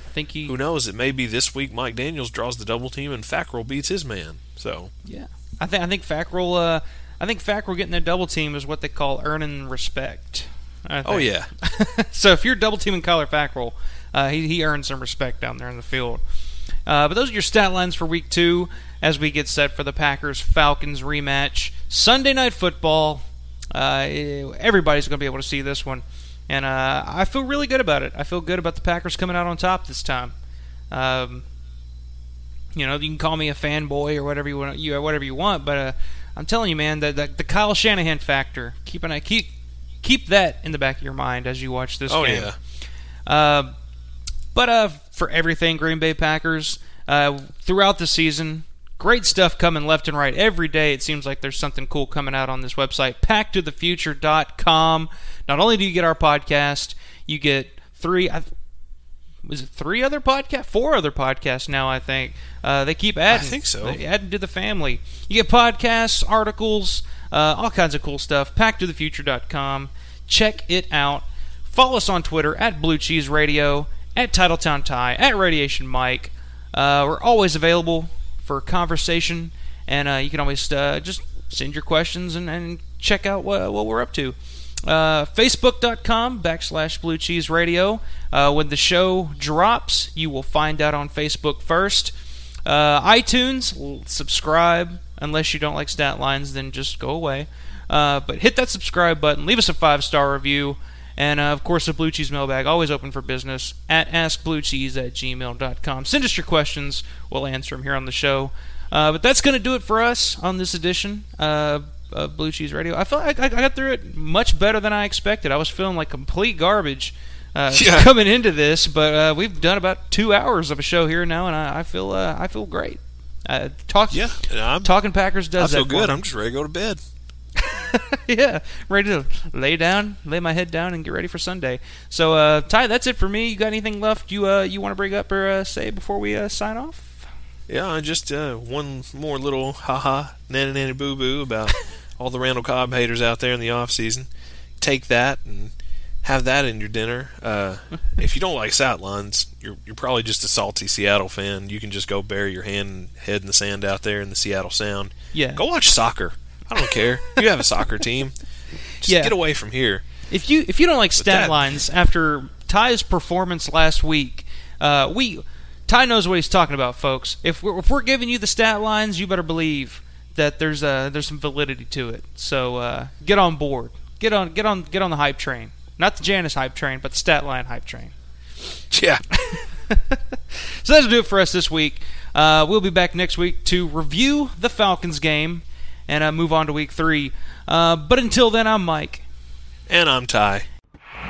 I think he. who knows? It may be this week Mike Daniels draws the double team and Fackrell beats his man. So Yeah, I think I think Fackrell. Uh, I think Fackrell getting their double team is what they call earning respect. Oh yeah. so if you're double teaming Kyler Fackrell, uh, he he earns some respect down there in the field. Uh, but those are your stat lines for week two as we get set for the Packers Falcons rematch Sunday night football. Uh, everybody's going to be able to see this one, and uh, I feel really good about it. I feel good about the Packers coming out on top this time. Um, you know, you can call me a fanboy or whatever you want, you whatever you want, but uh, I'm telling you, man, the, the the Kyle Shanahan factor. Keep an eye, keep keep that in the back of your mind as you watch this Oh game. yeah. Uh, but uh, for everything Green Bay Packers, uh, throughout the season, Great stuff coming left and right every day. It seems like there's something cool coming out on this website, packtothefuture.com. Not only do you get our podcast, you get three. Was it three other podcasts? Four other podcasts now, I think. Uh, they keep adding. I think so. They adding to the family. You get podcasts, articles, uh, all kinds of cool stuff. Packtothefuture.com. Check it out. Follow us on Twitter at Blue Cheese Radio, at Titletown Ty, at Radiation Mike. Uh, we're always available for conversation, and uh, you can always uh, just send your questions and, and check out what, what we're up to. Uh, Facebook.com backslash Blue Cheese Radio. Uh, when the show drops, you will find out on Facebook first. Uh, iTunes, subscribe. Unless you don't like stat lines, then just go away. Uh, but hit that subscribe button, leave us a five star review, and uh, of course, the Blue Cheese mailbag, always open for business at askbluecheese at gmail.com. Send us your questions, we'll answer them here on the show. Uh, but that's going to do it for us on this edition uh, of Blue Cheese Radio. I felt like I got through it much better than I expected. I was feeling like complete garbage. Uh, Yeah. coming into this, but uh, we've done about two hours of a show here now, and I, I feel uh, I feel great. Uh, talk, Yeah, I'm, talking Packers I does feel that for good. I'm just ready to go to bed. yeah, ready to lay down, lay my head down, and get ready for Sunday. So, uh, Ty, that's it for me. You got anything left you uh, you want to bring up or uh, say before we uh, sign off? Yeah, just uh, one more little haha nanny nanny boo boo about all the Randall Cobb haters out there in the off season. Take that and have that in your dinner. Uh, if you don't like sidelines, you're you're probably just a salty Seattle fan. You can just go bury your hand head in the sand out there in the Seattle Sound. Yeah. Go watch soccer. I don't care. You have a soccer team. Just Yeah. get away from here. If you if you don't like stat that- lines after Ty's performance last week, uh, we Ty knows what he's talking about, folks. If we're, if we're giving you the stat lines, you better believe that there's uh, there's some validity to it. So uh, get on board. Get on get on get on the hype train. Not the Janice hype train, but the stat line hype train. Yeah. So that'll do it for us this week. Uh, we'll be back next week to review the Falcons game and uh, move on to week three. Uh, but until then, I'm Mike. And I'm Ty.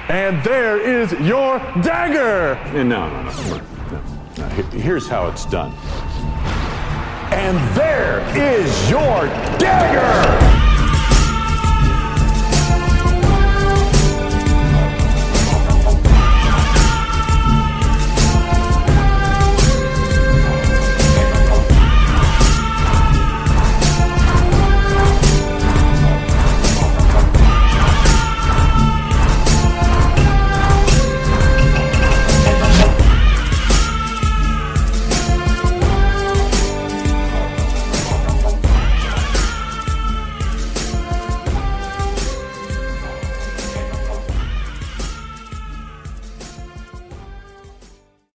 And there is your dagger. No, no, no, no. no. Here's how it's done. And there is your dagger.